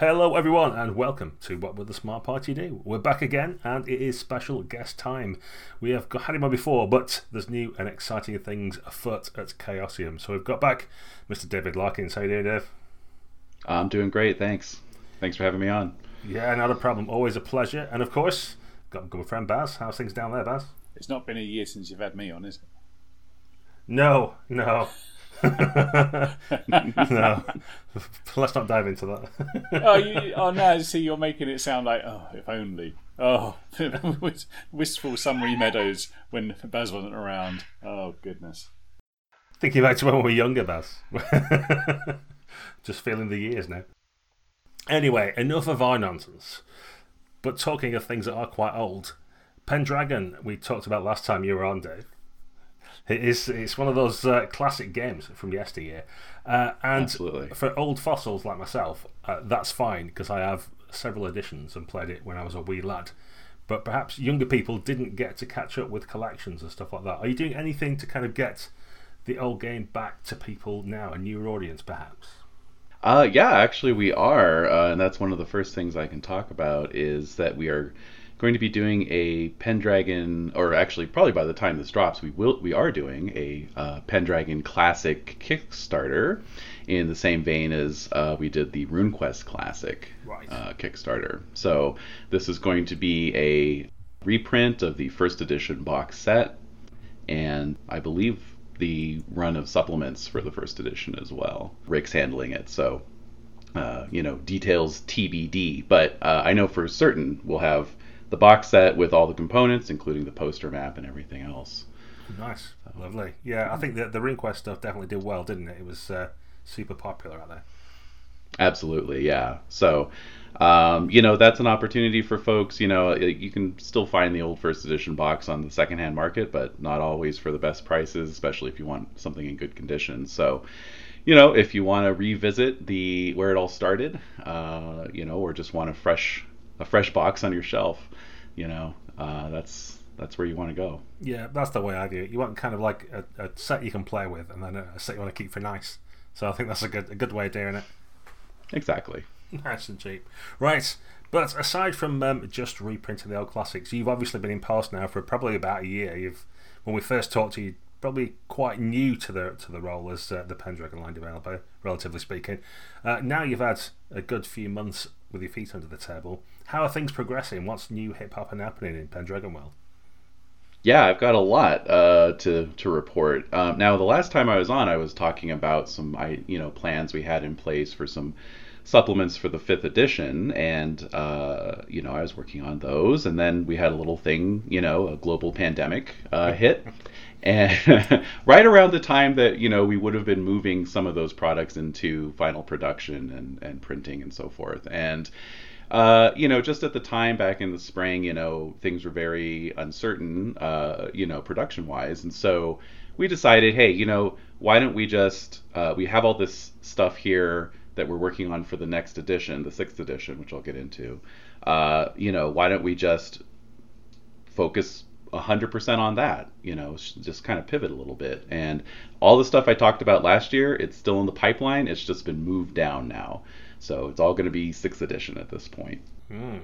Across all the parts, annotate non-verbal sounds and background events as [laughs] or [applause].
Hello, everyone, and welcome to What Would the Smart Party Do? We're back again, and it is special guest time. We have got, had him on before, but there's new and exciting things afoot at Chaosium. So we've got back Mr. David Larkins. How you doing, Dave? I'm doing great, thanks. Thanks for having me on. Yeah, not a problem. Always a pleasure. And of course, got my good friend Baz. How's things down there, Baz? It's not been a year since you've had me on, is it? No, no. [laughs] no, let's not dive into that. oh, you, oh no! See, you're making it sound like oh, if only. Oh, [laughs] wistful summery meadows when Baz wasn't around. Oh goodness. Thinking back to when we were younger, Baz. [laughs] Just feeling the years now. Anyway, enough of our nonsense. But talking of things that are quite old, Pendragon we talked about last time you were on, Dave. It is. It's one of those uh, classic games from yesteryear, uh, and Absolutely. for old fossils like myself, uh, that's fine because I have several editions and played it when I was a wee lad. But perhaps younger people didn't get to catch up with collections and stuff like that. Are you doing anything to kind of get the old game back to people now, a newer audience, perhaps? Uh, yeah, actually, we are, uh, and that's one of the first things I can talk about is that we are going to be doing a Pendragon, or actually probably by the time this drops, we will we are doing a uh, Pendragon Classic Kickstarter in the same vein as uh, we did the RuneQuest Classic right. uh, Kickstarter. So this is going to be a reprint of the first edition box set, and I believe the run of supplements for the first edition as well. Rick's handling it, so uh, you know, details TBD. But uh, I know for certain we'll have the box set with all the components, including the poster map and everything else. Nice, lovely. Yeah, I think the the RuneQuest stuff definitely did well, didn't it? It was uh, super popular out there. Absolutely, yeah. So, um, you know, that's an opportunity for folks. You know, you can still find the old first edition box on the secondhand market, but not always for the best prices, especially if you want something in good condition. So, you know, if you want to revisit the where it all started, uh, you know, or just want a fresh a fresh box on your shelf, you know, uh, that's that's where you want to go. Yeah, that's the way I do it. You want kind of like a, a, set you can play with, and then a set you want to keep for nice. So I think that's a good a good way of doing it. Exactly. Nice and cheap, right? But aside from um, just reprinting the old classics, you've obviously been in post now for probably about a year. You've when we first talked to you, probably quite new to the to the role as uh, the Pendragon line developer, relatively speaking. Uh, now you've had a good few months with your feet under the table. How are things progressing? What's new hip hop and happening in Pendragon world? Yeah, I've got a lot uh, to to report. Um, now, the last time I was on, I was talking about some I you know plans we had in place for some supplements for the fifth edition, and uh, you know I was working on those, and then we had a little thing, you know, a global pandemic uh, hit, [laughs] and [laughs] right around the time that you know we would have been moving some of those products into final production and and printing and so forth, and uh, you know, just at the time back in the spring, you know, things were very uncertain, uh, you know, production wise. And so we decided, hey, you know, why don't we just, uh, we have all this stuff here that we're working on for the next edition, the sixth edition, which I'll get into. Uh, you know, why don't we just focus 100% on that, you know, just kind of pivot a little bit. And all the stuff I talked about last year, it's still in the pipeline. It's just been moved down now. So it's all going to be sixth edition at this point. Mm.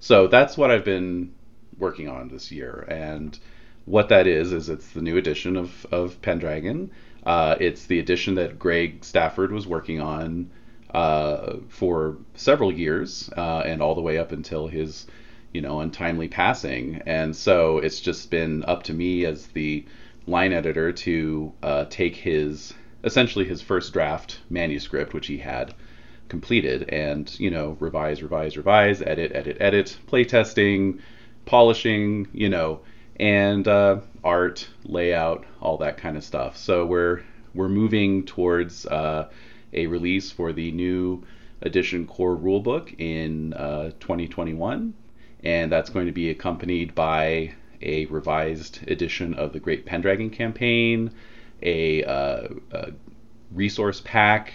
So that's what I've been working on this year. And what that is, is it's the new edition of, of Pendragon. Uh, it's the edition that Greg Stafford was working on uh, for several years uh, and all the way up until his, you know, untimely passing. And so it's just been up to me as the line editor to uh, take his essentially his first draft manuscript, which he had, completed and you know revise revise revise edit edit edit playtesting polishing you know and uh, art layout all that kind of stuff so we're we're moving towards uh, a release for the new edition core rulebook in uh, 2021 and that's going to be accompanied by a revised edition of the great pendragon campaign a, uh, a resource pack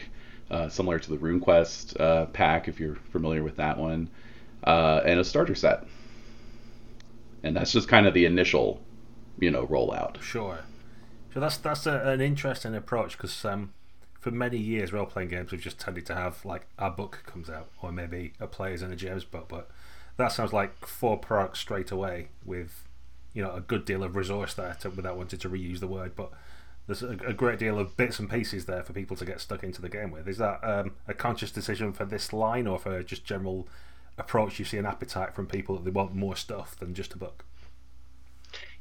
uh, similar to the RuneQuest uh, pack, if you're familiar with that one, uh, and a starter set. And that's just kind of the initial, you know, rollout. Sure. So that's that's a, an interesting approach because um, for many years, role playing games have just tended to have like a book comes out, or maybe a player's and a GM's book. But that sounds like four products straight away with you know a good deal of resource there to, without wanting to reuse the word, but there's a, a, great deal of bits and pieces there for people to get stuck into the game with. Is that um, a conscious decision for this line, or for just general approach? You see an appetite from people that they want more stuff than just a book.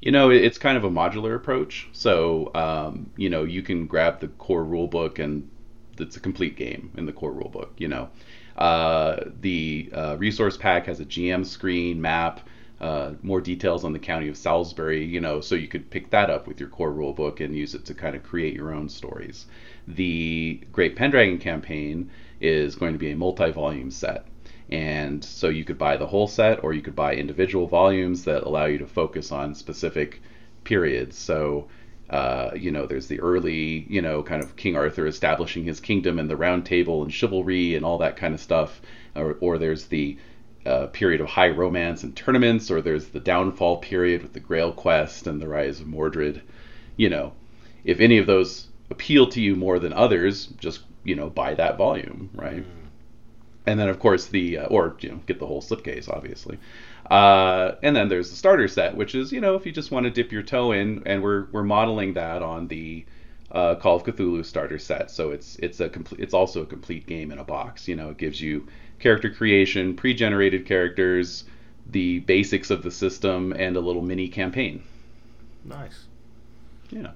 You know, it's kind of a modular approach. So, um, you know, you can grab the core rule book and it's a complete game in the core rule book. You know, uh, the uh, resource pack has a GM screen map uh, more details on the county of Salisbury, you know, so you could pick that up with your core rulebook and use it to kind of create your own stories. The Great Pendragon campaign is going to be a multi-volume set. And so you could buy the whole set or you could buy individual volumes that allow you to focus on specific periods. So uh, you know, there's the early, you know, kind of King Arthur establishing his kingdom and the Round Table and chivalry and all that kind of stuff, or, or there's the uh, period of high romance and tournaments, or there's the downfall period with the Grail Quest and the rise of Mordred. You know, if any of those appeal to you more than others, just you know buy that volume, right? Mm. And then of course the uh, or you know get the whole slipcase, obviously. Uh, and then there's the starter set, which is you know if you just want to dip your toe in, and we're we're modeling that on the uh, Call of Cthulhu starter set. So it's it's a complete it's also a complete game in a box. You know, it gives you character creation, pre-generated characters, the basics of the system, and a little mini campaign. Nice. Yeah.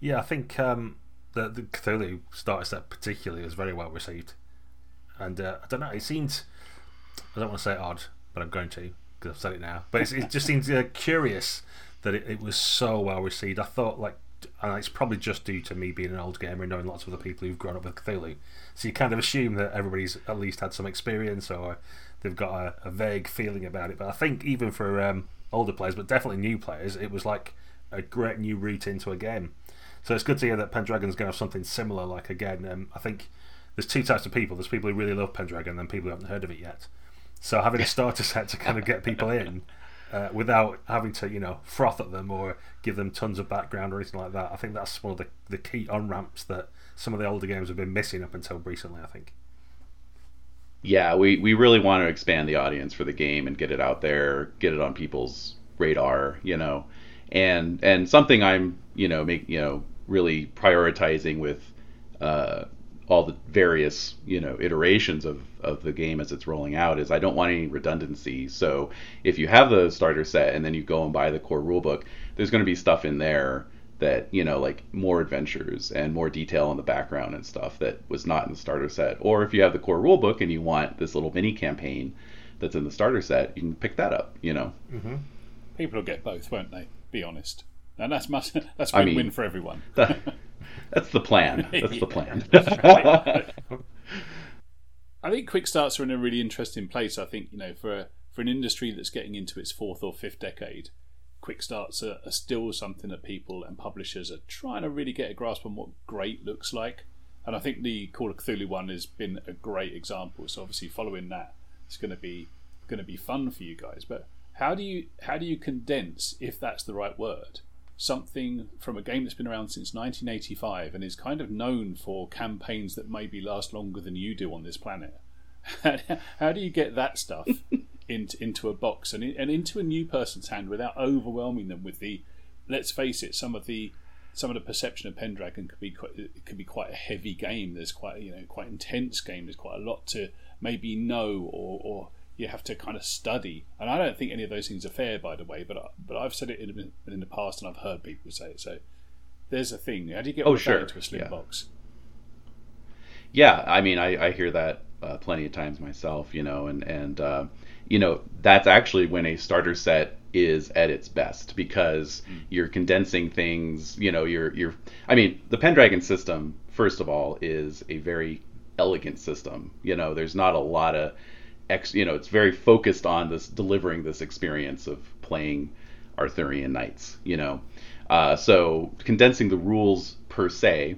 Yeah, I think um, the the Cthulhu starter set particularly was very well received, and uh, I don't know. It seemed I don't want to say odd, but I'm going to because I've said it now. But it just seems uh, curious that it, it was so well received. I thought like and it's probably just due to me being an old gamer and knowing lots of other people who've grown up with Cthulhu. So you kind of assume that everybody's at least had some experience or they've got a, a vague feeling about it. But I think even for um, older players, but definitely new players, it was like a great new route into a game. So it's good to hear that Pendragon's going to have something similar. Like again, um, I think there's two types of people. There's people who really love Pendragon, and then people who haven't heard of it yet. So having a starter set to kind of get people in uh, without having to, you know, froth at them or give them tons of background or anything like that. I think that's one of the, the key on ramps that some of the older games have been missing up until recently, I think. Yeah, we, we really want to expand the audience for the game and get it out there, get it on people's radar, you know. And and something I'm, you know, make you know, really prioritizing with uh, all the various you know iterations of, of the game as it's rolling out is I don't want any redundancy. So if you have the starter set and then you go and buy the core rulebook, there's going to be stuff in there that you know like more adventures and more detail in the background and stuff that was not in the starter set. Or if you have the core rulebook and you want this little mini campaign that's in the starter set, you can pick that up. You know, mm-hmm. people will get both, won't they? Be honest. And that's must, [laughs] that's win-win I mean, for everyone. That, [laughs] that's the plan. [laughs] That's the plan. [laughs] I think quick starts are in a really interesting place. I think you know for for an industry that's getting into its fourth or fifth decade, quick starts are, are still something that people and publishers are trying to really get a grasp on what great looks like. And I think the Call of Cthulhu one has been a great example. So obviously, following that, it's going to be going to be fun for you guys. But how do you how do you condense, if that's the right word, something from a game that's been around since 1985 and is kind of known for campaigns that maybe last longer than you do on this planet. [laughs] How do you get that stuff [laughs] into into a box and and into a new person's hand without overwhelming them with the? Let's face it, some of the some of the perception of Pendragon could be quite it could be quite a heavy game. There's quite you know quite intense game. There's quite a lot to maybe know or, or you have to kind of study. And I don't think any of those things are fair, by the way. But but I've said it in, in the past, and I've heard people say it. So there's a thing. How do you get oh, sure. into a slim yeah. box? Yeah, I mean, I, I hear that uh, plenty of times myself, you know, and and uh, you know that's actually when a starter set is at its best because mm. you're condensing things. You know, you're you're. I mean, the Pendragon system, first of all, is a very elegant system. You know, there's not a lot of ex, you know, it's very focused on this delivering this experience of playing Arthurian knights. You know, uh, so condensing the rules per se,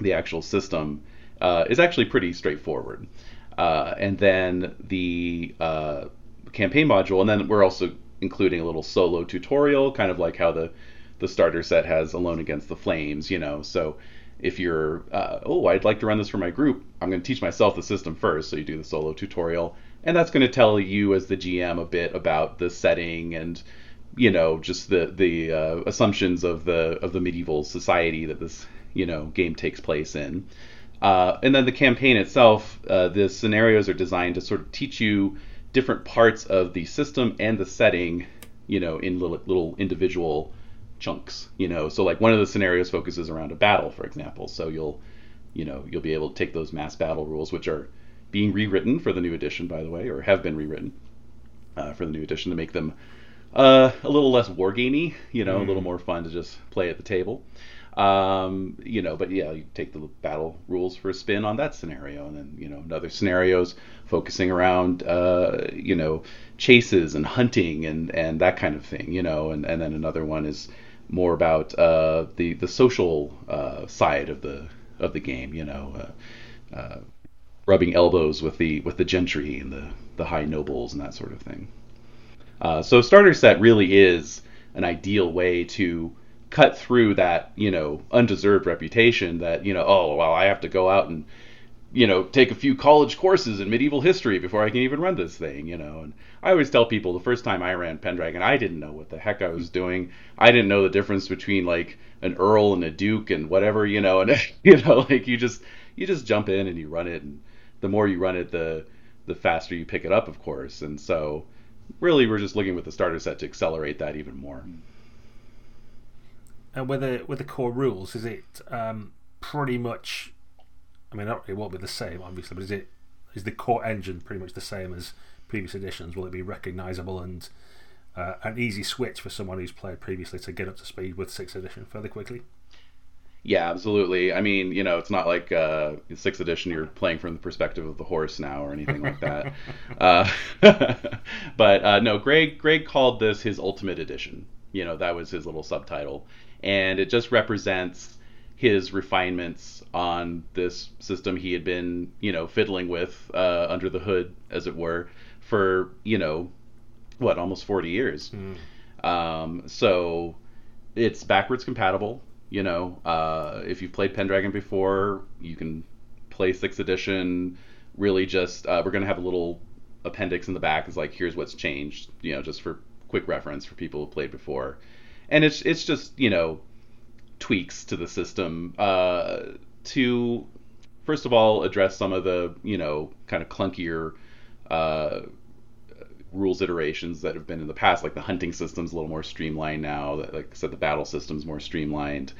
the actual system uh, is actually pretty straightforward. Uh, and then the uh, campaign module, and then we're also including a little solo tutorial, kind of like how the the starter set has Alone Against the Flames. You know, so if you're, uh, oh, I'd like to run this for my group, I'm going to teach myself the system first. So you do the solo tutorial, and that's going to tell you as the GM a bit about the setting and you know just the the uh, assumptions of the of the medieval society that this you know game takes place in. Uh, and then the campaign itself, uh, the scenarios are designed to sort of teach you different parts of the system and the setting, you know, in little, little individual chunks. You know, so like one of the scenarios focuses around a battle, for example. So you'll, you know, you'll be able to take those mass battle rules, which are being rewritten for the new edition, by the way, or have been rewritten uh, for the new edition to make them uh, a little less wargamey, you know, mm. a little mm. more fun to just play at the table. Um, you know, but yeah, you take the battle rules for a spin on that scenario, and then you know, another scenarios focusing around uh, you know chases and hunting and and that kind of thing, you know, and and then another one is more about uh, the the social uh, side of the of the game, you know, uh, uh, rubbing elbows with the with the gentry and the the high nobles and that sort of thing. Uh, so starter set really is an ideal way to cut through that you know undeserved reputation that you know oh well I have to go out and you know take a few college courses in medieval history before I can even run this thing you know. And I always tell people the first time I ran Pendragon I didn't know what the heck I was doing. I didn't know the difference between like an earl and a duke and whatever you know. And [laughs] you know like you just you just jump in and you run it and the more you run it the the faster you pick it up of course and so really we're just looking with the starter set to accelerate that even more and with the with the core rules, is it um, pretty much? I mean, it won't be the same, obviously, but is it is the core engine pretty much the same as previous editions? Will it be recognisable and uh, an easy switch for someone who's played previously to get up to speed with sixth edition fairly quickly? Yeah, absolutely. I mean, you know, it's not like uh, sixth edition you're playing from the perspective of the horse now or anything like that. [laughs] uh, [laughs] but uh, no, Greg Greg called this his ultimate edition. You know, that was his little subtitle, and it just represents his refinements on this system he had been, you know, fiddling with uh, under the hood, as it were, for you know, what almost 40 years. Mm. Um, so it's backwards compatible. You know, uh, if you've played Pendragon before, you can play sixth edition. Really, just uh, we're gonna have a little appendix in the back. Is like here's what's changed. You know, just for quick reference for people who played before and it's it's just you know tweaks to the system uh, to first of all address some of the you know kind of clunkier uh, rules iterations that have been in the past like the hunting system's a little more streamlined now like i said the battle system's more streamlined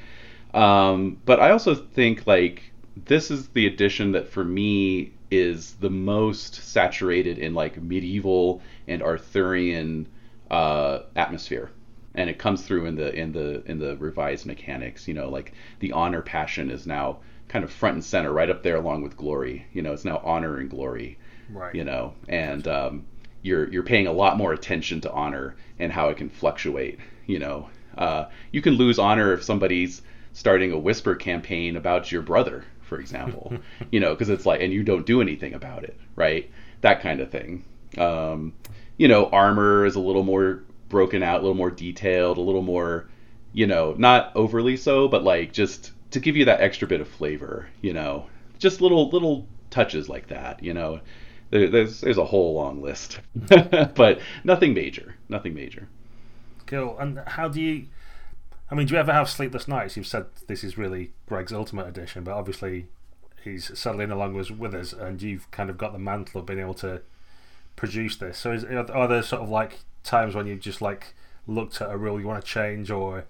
um, but i also think like this is the edition that for me is the most saturated in like medieval and arthurian uh, atmosphere and it comes through in the in the in the revised mechanics. You know, like the honor passion is now kind of front and center, right up there along with glory. You know, it's now honor and glory. Right. You know, and um, you're you're paying a lot more attention to honor and how it can fluctuate. You know, uh, you can lose honor if somebody's starting a whisper campaign about your brother, for example. [laughs] you know, because it's like, and you don't do anything about it, right? That kind of thing. Um, you know, armor is a little more broken out, a little more detailed, a little more, you know, not overly so, but like just to give you that extra bit of flavor, you know, just little little touches like that, you know. There's there's a whole long list, [laughs] but nothing major, nothing major. Cool. And how do you? I mean, do you ever have sleepless nights? You've said this is really Greg's ultimate edition, but obviously he's settling along with, with us, and you've kind of got the mantle of being able to produce this. So, is, are there sort of like times when you've just like looked at a rule you want to change or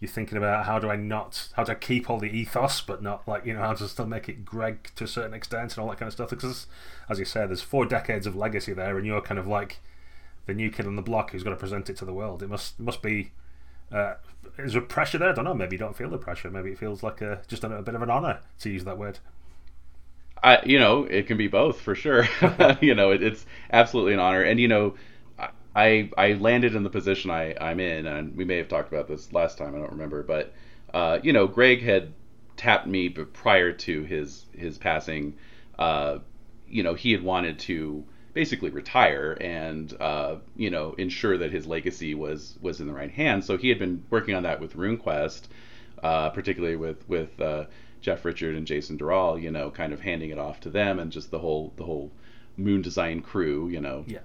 you're thinking about how do I not how do I keep all the ethos but not like you know how to still make it Greg to a certain extent and all that kind of stuff? Because as you say, there's four decades of legacy there and you're kind of like the new kid on the block who's going to present it to the world. It must must be uh, is there pressure there? I don't know. Maybe you don't feel the pressure. Maybe it feels like a just a, a bit of an honor to use that word. I you know it can be both for sure. [laughs] [laughs] You know it, it's absolutely an honor. And you know I I landed in the position I I'm in, and we may have talked about this last time. I don't remember, but uh, you know, Greg had tapped me prior to his his passing. Uh, you know, he had wanted to basically retire and uh, you know ensure that his legacy was was in the right hands. So he had been working on that with RuneQuest, uh, particularly with with uh, Jeff Richard and Jason Durall, you know, kind of handing it off to them and just the whole the whole Moon Design crew, you know. Yeah.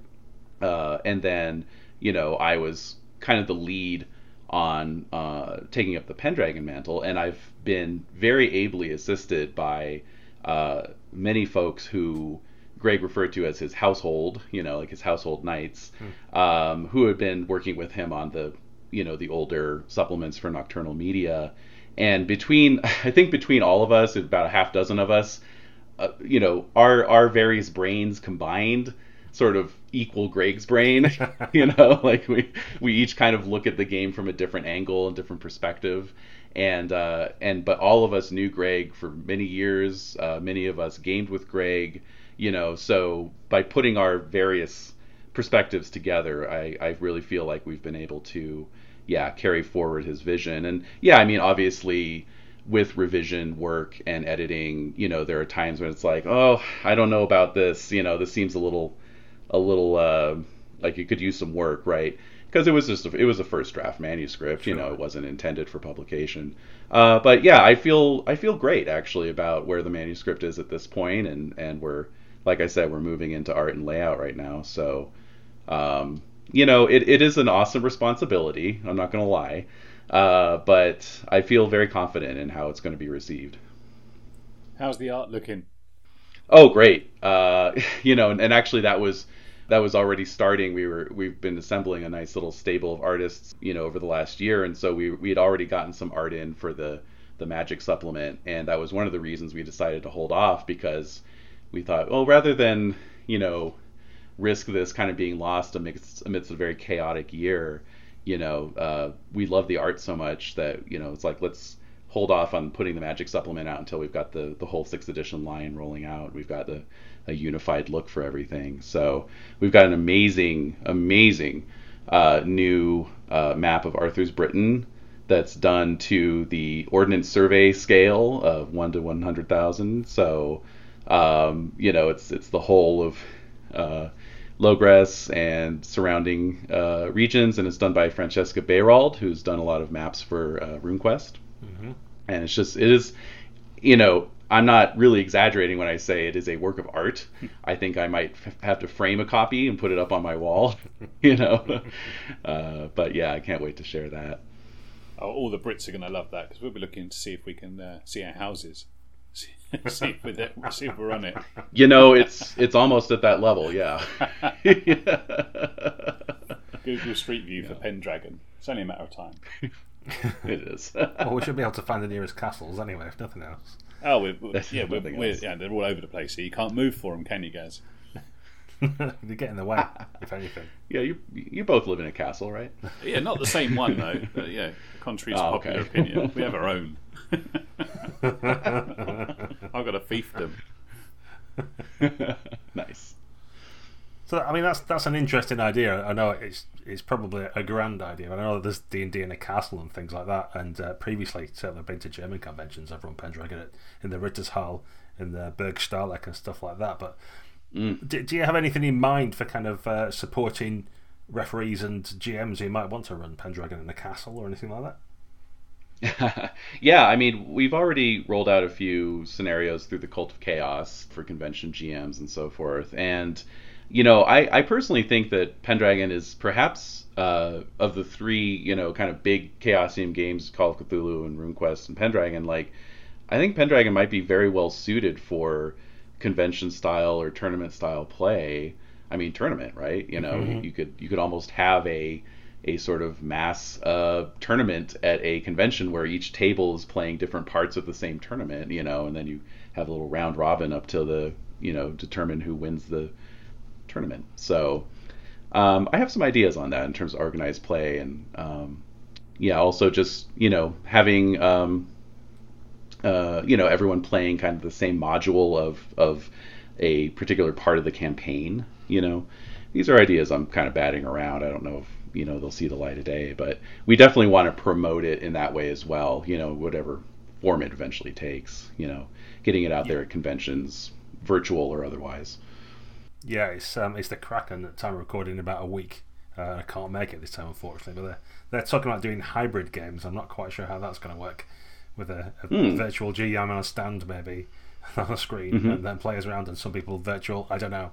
Uh, and then, you know, I was kind of the lead on uh, taking up the Pendragon mantle, and I've been very ably assisted by uh, many folks who Greg referred to as his household, you know, like his household knights, hmm. um, who had been working with him on the, you know, the older supplements for Nocturnal Media. And between, [laughs] I think between all of us, about a half dozen of us, uh, you know, our our various brains combined sort of equal Greg's brain. [laughs] you know, [laughs] like we we each kind of look at the game from a different angle and different perspective. And uh, and but all of us knew Greg for many years. Uh, many of us gamed with Greg. You know, so by putting our various perspectives together, I, I really feel like we've been able to, yeah, carry forward his vision. And yeah, I mean, obviously, with revision work and editing, you know, there are times when it's like, oh, I don't know about this. You know, this seems a little, a little uh, like you could use some work, right? Because it was just a, it was a first draft manuscript. Sure. You know, it wasn't intended for publication. Uh, but yeah, I feel I feel great actually about where the manuscript is at this point, and and we're like I said, we're moving into art and layout right now. So, um, you know, it, it is an awesome responsibility. I'm not gonna lie. Uh, but I feel very confident in how it's going to be received. How's the art looking? Oh, great! Uh, [laughs] you know, and, and, actually, that was that was already starting. We were we've been assembling a nice little stable of artists, you know, over the last year, and so we we had already gotten some art in for the the Magic supplement, and that was one of the reasons we decided to hold off because we thought, well, rather than you know risk this kind of being lost amidst amidst a very chaotic year you know, uh, we love the art so much that you know it's like let's hold off on putting the Magic supplement out until we've got the the whole sixth edition line rolling out. We've got the a unified look for everything. So we've got an amazing, amazing uh, new uh, map of Arthur's Britain that's done to the Ordnance Survey scale of one to one hundred thousand. So um, you know, it's it's the whole of uh, Logres and surrounding uh, regions, and it's done by Francesca Baerald, who's done a lot of maps for uh, RuneQuest. Mm-hmm. And it's just it is, you know, I'm not really exaggerating when I say it is a work of art. [laughs] I think I might f- have to frame a copy and put it up on my wall, [laughs] you know. [laughs] uh, but yeah, I can't wait to share that. Oh, all the Brits are going to love that because we'll be looking to see if we can uh, see our houses see if we're see if we're on it. You know, it's it's almost at that level. Yeah. Google Street View yeah. for Pendragon. It's only a matter of time. it is. well, we should be able to find the nearest castles anyway, if nothing else. Oh, we're, we're, yeah, we're, we're, yeah, they're all over the place. So you can't move for them, can you, guys? [laughs] they get in the way, if anything. [laughs] Yeah, you you both live in a castle, right? [laughs] Yeah, not the same one though. But yeah, contrary to oh, ah, popular okay. opinion, we have our own. I've got a fiefdom. nice. So I mean that's that's an interesting idea. I know it's it's probably a grand idea. I know there's D and D in a castle and things like that. And uh, previously, certainly I've been to German conventions. I've run Pendragon in the Rittershall, in the Burg Stahleck and stuff like that. But mm. do, do, you have anything in mind for kind of uh, supporting referees and GMs who might want to run Pendragon in a castle or anything like that? [laughs] yeah, I mean, we've already rolled out a few scenarios through the Cult of Chaos for convention GMs and so forth. And, you know, I, I personally think that Pendragon is perhaps uh, of the three, you know, kind of big Chaosium games, Call of Cthulhu and RuneQuest and Pendragon, like, I think Pendragon might be very well suited for convention style or tournament style play. I mean, tournament, right? You know, mm-hmm. you could you could almost have a a sort of mass uh, tournament at a convention where each table is playing different parts of the same tournament, you know, and then you have a little round robin up till the, you know, determine who wins the tournament. So um, I have some ideas on that in terms of organized play and, um, yeah, also just, you know, having, um, uh, you know, everyone playing kind of the same module of, of a particular part of the campaign, you know. These are ideas I'm kind of batting around. I don't know if you know they'll see the light of day. But we definitely want to promote it in that way as well. You know, whatever form it eventually takes. You know, getting it out yeah. there at conventions, virtual or otherwise. Yeah, it's um, it's the Kraken at time of recording in about a week. Uh, I can't make it this time, unfortunately. But they're they're talking about doing hybrid games. I'm not quite sure how that's going to work. with a, a Hmm. virtual GM on a stand maybe [laughs] on a screen, Mm-hmm. and then players around and some people virtual. I don't know.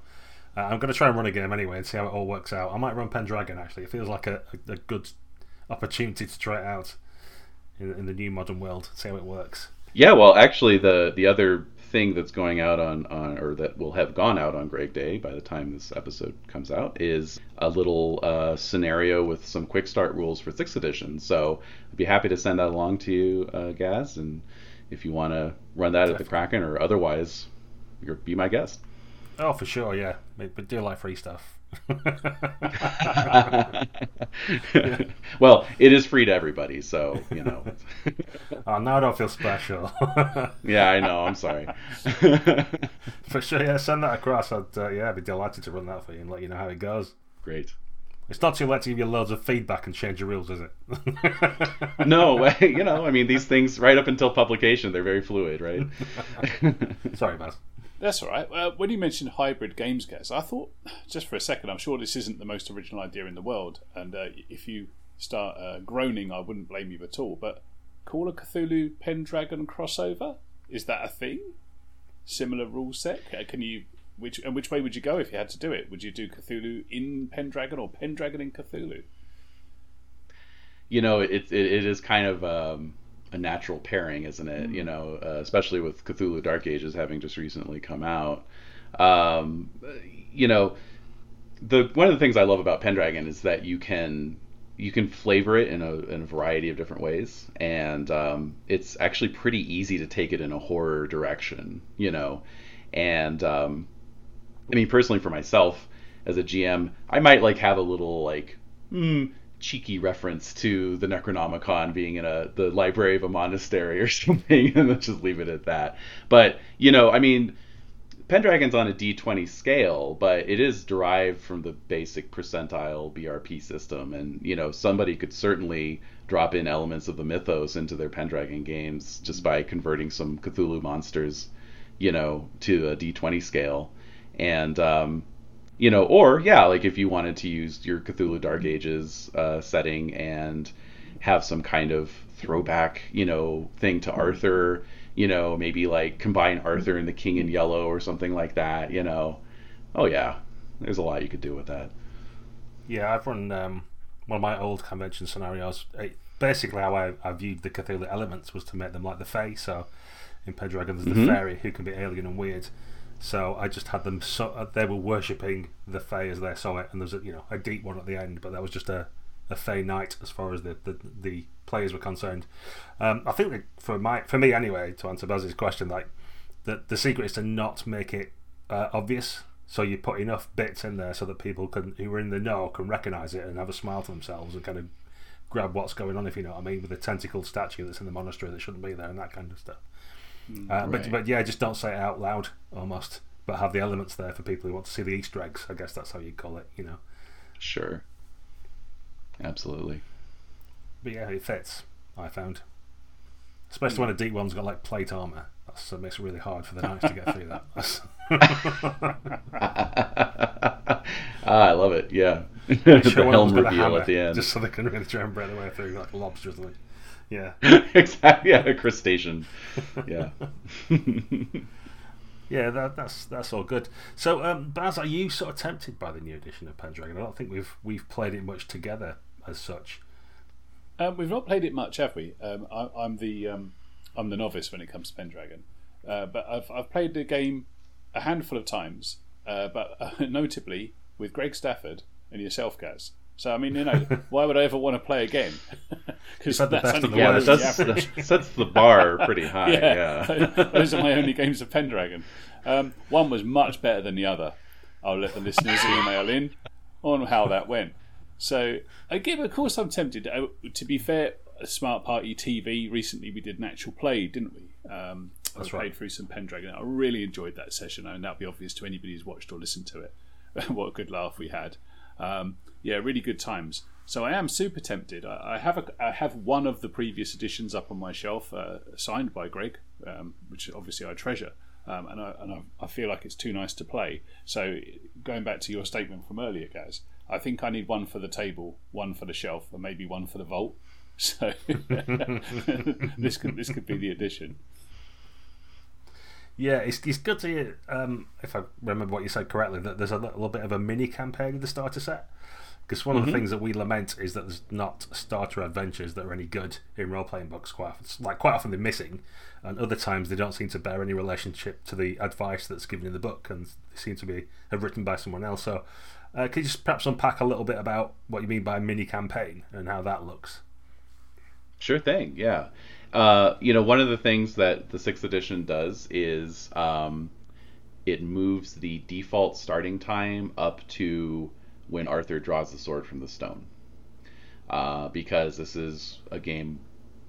Uh, I'm going to try and run a game anyway and see how it all works out. I might run Pendragon actually. It feels like a, a, a good opportunity to try it out in, in the new modern world. See how it works. Yeah, well, actually, the the other thing that's going out on, on or that will have gone out on Greg Day by the time this episode comes out is a little uh, scenario with some quick start rules for sixth edition. So I'd be happy to send that along to you, uh, Gaz, and if you want to run that at the Kraken or otherwise, you're, be my guest. Oh, for sure, yeah. But do like free stuff. [laughs] well, it is free to everybody, so you know. oh, now I don't feel special. [laughs] yeah, I know. I'm sorry. [laughs] for sure, yeah. Send that across. I'd uh, yeah, I'd be delighted to run that for you and let you know how it goes. Great. It's not too late to give you loads of feedback and change your rules, is it? no, you know, I mean, these things right up until publication, they're very fluid, right? Sorry, Baz. That's all right. Uh, when you mentioned hybrid games, guys, I thought [sighs] just for a second, I'm sure this isn't the most original idea in the world, and uh, if you start uh, groaning, I wouldn't blame you at all. But Call of Cthulhu Pendragon crossover is that a thing? Similar rule set? Can you which and which way would you go if you had to do it? Would you do Cthulhu in Pendragon or Pendragon in Cthulhu? you know, it, it, it is kind of um, a natural pairing, isn't it? You know, uh, especially with Cthulhu Dark Ages having just recently come out. Um, you know, the one of the things I love about Pendragon is that you can you can flavor it in a, in a variety of different ways, and um, it's actually pretty easy to take it in a horror direction. You know, and um, I mean, personally for myself as a GM, I might like have a little like hmm, cheeky reference to the Necronomicon being in a the library of a monastery or [laughs] something, and let's just leave it at that. But you know, I mean, Pendragon's on a D20 scale, but it is derived from the basic percentile BRP system, and you know, somebody could certainly drop in elements of the mythos into their Pendragon games just by converting some Cthulhu monsters, you know, to a D20 scale, and um, you know, or yeah, like if you wanted to use your Cthulhu Dark Ages uh, setting and have some kind of throwback, you know, thing to Arthur, you know, maybe like combine Arthur and the King in Yellow or something like that, you know. Oh yeah, there's a lot you could do with that. Yeah, I've run um, one of my old convention scenarios. It, basically, how I, I viewed the Cthulhu elements was to make them like the Fae. So in Pendragon, there's the Mhm. fairy who can be alien and weird. So I just had them. So uh, they were worshipping the Fae as they saw it, and there's a you know a deep one at the end, but that was just a a Fae knight as far as the the, the players were concerned. Um, I think for my for me anyway, to answer Baz's question, like the the secret is to not make it uh, obvious. So you put enough bits in there so that people can who are in the know can recognise it and have a smile to themselves and kind of grab what's going on, if you know what I mean, with the tentacled statue that's in the monastery that shouldn't be there and that kind of stuff. Uh, but right. but yeah, just don't say it out loud almost, but have the elements there for people who want to see the Easter eggs. I guess that's how you call it, you know. Sure. Absolutely. But yeah, it fits. I found, especially when a deep one's got like plate armor. That's, that makes it really hard for the knights to get through that. [laughs] [laughs] Ah, I love it. Yeah. [laughs] The helm them's got a reveal at the end. just so they can really try and break their way through like lobsters. Like, yeah, [laughs] exactly. Yeah, a crustacean. Yeah. [laughs] yeah, that, that's that's all good. So, um, Baz, are you sort of tempted by the new edition of Pendragon? I don't think we've we've played it much together as such. Um, we've not played it much, have we? Um, I, I'm the um, I'm the novice when it comes to Pendragon, uh, but I've I've played the game a handful of times, uh, but uh, [laughs] notably with Greg Stafford and yourself, Gaz. So I mean, you know, [laughs] why would I ever want to play again? Because [laughs] had the that's best of the yeah, worst. that the does, sets the bar pretty [laughs] high. yeah, Yeah. those are my only games of Pendragon. Um, one was much better than the other. I'll let the listeners email in on how that went. So, again, of course, I'm tempted. Uh, to be fair, Smart Party TV recently we did an actual play, didn't we? Um, That's I right. played through some Pendragon. I really enjoyed that session, I and that'll be obvious to anybody who's watched or listened to it. what a good laugh we had. Um, yeah, really good times. So I am super tempted. I, I have a, I have one of the previous editions up on my shelf, uh, signed by Greg, um, which obviously I treasure, um, and, I, and I, I feel like it's too nice to play. So going back to your statement from earlier, Gaz, I think I need one for the table, one for the shelf, and maybe one for the vault. [laughs] So [laughs] this could this could be the addition. Yeah, it's, it's good to hear, um, if I remember what you said correctly, that there's a little bit of a mini campaign in the starter set. Because one of the things that we lament is that there's not starter adventures that are any good in role playing books. Quite often, like quite often they're missing, and other times they don't seem to bear any relationship to the advice that's given in the book, and they seem to be have written by someone else. So, uh, could you just perhaps unpack a little bit about what you mean by mini campaign and how that looks? Sure thing. Yeah. Uh, you know, one of the things that the sixth edition does is um, it moves the default starting time up to when Arthur draws the sword from the stone. Uh, because this is a game,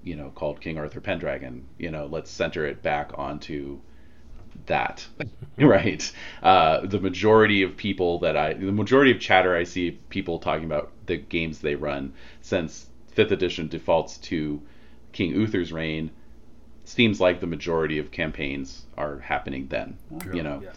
you know, called King Arthur Pendragon. You know, let's center it back onto that, [laughs] right? Uh, the majority of people that I, the majority of chatter I see people talking about the games they run since fifth edition defaults to King Uther's reign, seems like the majority of campaigns are happening then. You know, yeah.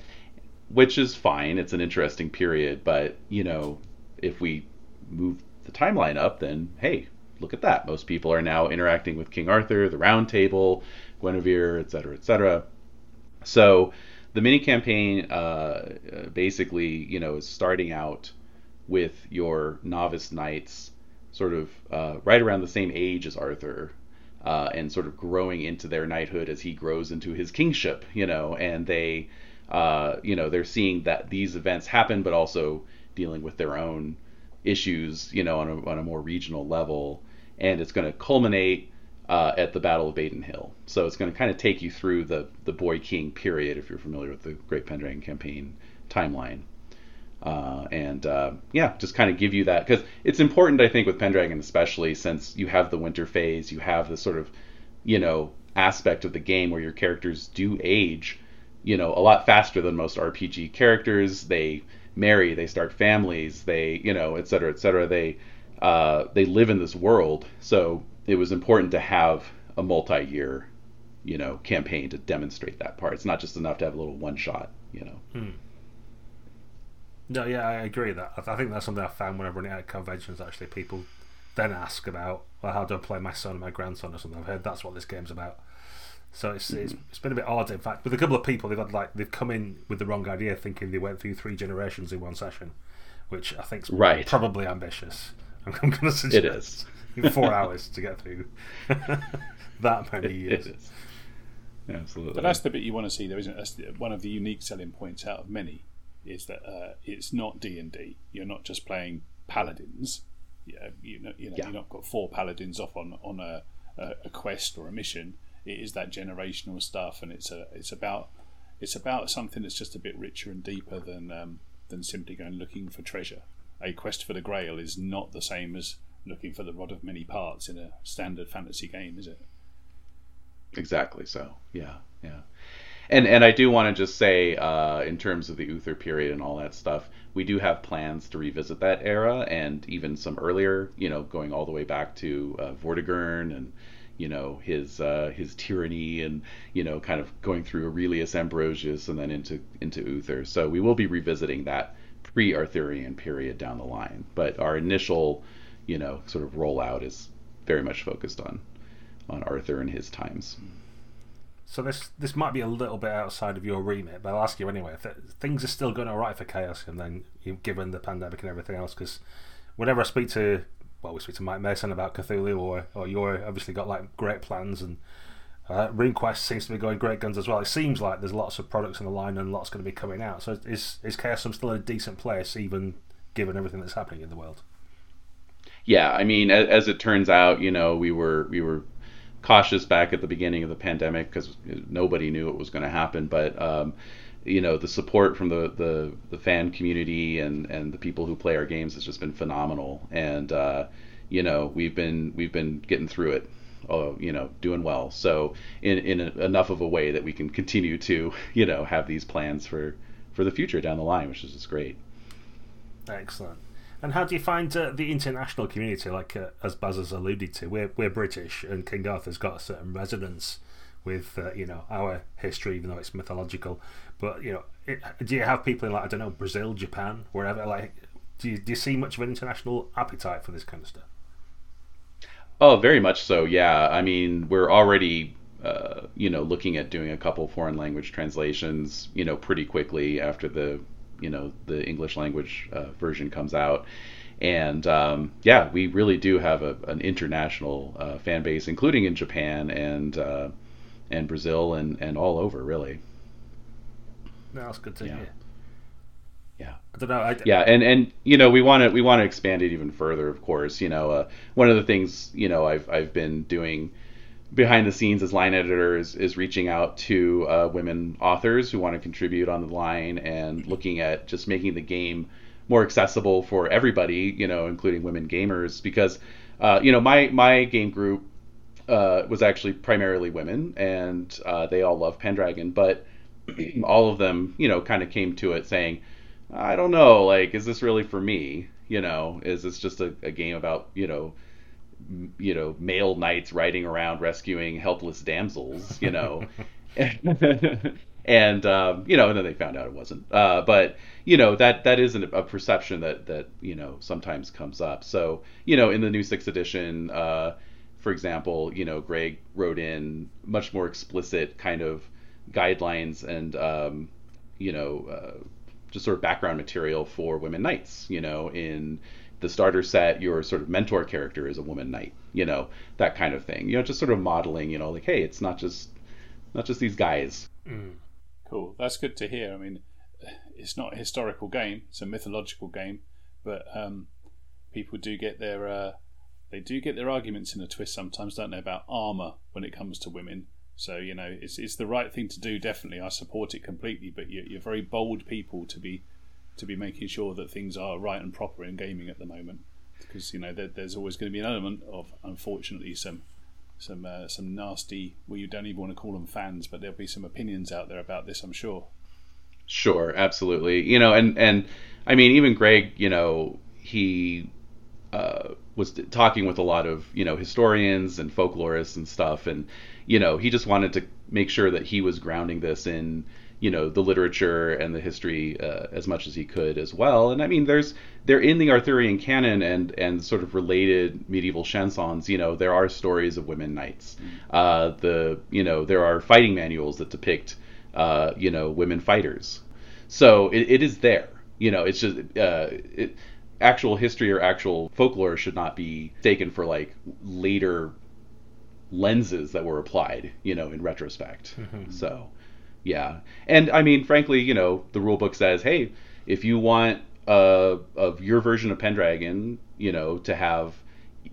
Which is fine. It's an interesting period, but you know, if we move the timeline up, then hey, look at that. Most people are now interacting with King Arthur, the Round Table, Guinevere, etc., etc. So the mini campaign uh, basically, you know, is starting out with your novice knights sort of uh, right around the same age as Arthur, uh, and sort of growing into their knighthood as he grows into his kingship, you know, and they, uh, you know, they're seeing that these events happen, but also dealing with their own issues, you know, on a, on a more regional level, and it's going to culminate uh, at the Battle of Baden Hill. So it's going to kind of take you through the the Boy King period, if you're familiar with the Great Pendragon campaign timeline. Uh, and uh, yeah, just kind of give you that because it's important, I think, with Pendragon especially since you have the winter phase, you have the sort of, you know, aspect of the game where your characters do age, you know, a lot faster than most RPG characters. They marry, they start families, they, you know, et cetera, et cetera. They uh, they live in this world, so it was important to have a multi-year, you know, campaign to demonstrate that part. It's not just enough to have a little one shot, you know. Hmm. No, yeah, I agree that. I think that's something I found when I run it at conventions. Actually, people then ask about, well, how do I play my son and my grandson or something. I've heard that's what this game's about. So it's, mm-hmm. it's, it's been a bit odd. In fact, with a couple of people, they've had like they've come in with the wrong idea, thinking they went through three generations in one session, which I think is right. probably ambitious. [laughs] I'm, I'm going to suggest it is [laughs] four hours to get through [laughs] that many years. It is. Absolutely. But that's the bit you want to see, though, isn't it? That's one of the unique selling points out of many is that uh, it's not D and D. You're not just playing paladins. Yeah, you know, you know, yeah. you're not got four paladins off on on a, a, quest or a mission. It is that generational stuff, and it's a it's about it's about something that's just a bit richer and deeper than um, than simply going looking for treasure. A quest for the Grail is not the same as looking for the rod of many parts in a standard fantasy game, is it? Exactly. So, yeah, yeah and and I do want to just say, uh, in terms of the Uther period and all that stuff, we do have plans to revisit that era and even some earlier. You know, going all the way back to uh, Vortigern and you know his uh, his tyranny and you know kind of going through Aurelius Ambrosius and then into into Uther. So we will be revisiting that pre-Arthurian period down the line. But our initial, you know, sort of rollout is very much focused on on Arthur and his times. So this this might be a little bit outside of your remit, but I'll ask you anyway. If things are still going all right for Chaos, and then given the pandemic and everything else, because whenever I speak to well, we speak to Mike Mason about Cthulhu, or or you're obviously got like great plans, and uh, RuneQuest seems to be going great guns as well. It seems like there's lots of products in the line and lots going to be coming out. So is is Chaosium still in a decent place, even given everything that's happening in the world? Yeah, I mean, as, as it turns out, you know, we were we were cautious back at the beginning of the pandemic because nobody knew it was going to happen. But um, you know, the support from the, the, the fan community and, and the people who play our games has just been phenomenal. And uh, you know, we've been we've been getting through it. Uh, you know, doing well. So in in a, enough of a way that we can continue to [laughs] you know have these plans for for the future down the line, which is just great. Excellent. And how do you find uh, the international community? Like uh, as Baz has alluded to, we're we're British, and King Arthur's got a certain resonance with uh, you know our history, even though it's mythological. But you know, it, do you have people in like I don't know Brazil, Japan, wherever? Like, do you, do you see much of an international appetite for this kind of stuff? Oh, very much so. Yeah, I mean, we're already, uh, you know, looking at doing a couple foreign language translations, you know, pretty quickly after the, you know, the English language uh, version comes out. And um, yeah, we really do have a, an international uh, fan base, including in Japan and uh, and Brazil and, and all over, really. No, good to Yeah. hear. Yeah. I don't know. I, yeah and and you know we want to we want to expand it even further of course you know uh, one of the things you know i've i've been doing behind the scenes as line editor is, is reaching out to uh, women authors who want to contribute on the line and looking at just making the game more accessible for everybody you know including women gamers because uh, you know my my game group uh, was actually primarily women and uh, they all love pendragon but [clears throat] all of them you know kind of came to it saying I don't know, like, is this really for me? You know, is this just a, a game about, you know, m- you know, male knights riding around rescuing helpless damsels, you know? [laughs] [laughs] and um, you know, and then they found out it wasn't. Uh, but you know, that that isn't a perception that that you know sometimes comes up. So you know, in the new sixth edition, uh, for example, you know, Greg wrote in much more explicit kind of guidelines and um, you know. Uh, just sort of background material for women knights. You know, in the starter set, your sort of mentor character is a woman knight. You know, that kind of thing. You know, just sort of modeling. You know, like hey, it's not just not just these guys. Cool. That's good to hear. I mean, it's not a historical game; it's a mythological game, but um, people do get their uh, they do get their arguments in a twist sometimes, don't they, about armor when it comes to women. So you know, it's it's the right thing to do. Definitely, I support it completely. But you're, you're very bold people to be to be making sure that things are right and proper in gaming at the moment, because you know there, there's always going to be an element of unfortunately some some uh, some nasty. Well, you don't even want to call them fans, but there'll be some opinions out there about this. I'm sure. Sure, absolutely. You know, and and I mean, even Greg, you know, he uh, was talking with a lot of you know historians and folklorists and stuff, and you know, he just wanted to make sure that he was grounding this in you know the literature and the history uh, as much as he could as well. And I mean, there's they're in the Arthurian canon and and sort of related medieval chansons. You know, there are stories of women knights. Uh, the you know there are fighting manuals that depict uh, you know women fighters. So it, it is there. You know, it's just uh, it, actual history or actual folklore should not be taken for like later lenses that were applied, you know, in retrospect. So, yeah. And I mean, frankly, you know, the rule book says, hey, if you want uh, of your version of Pendragon, you know, to have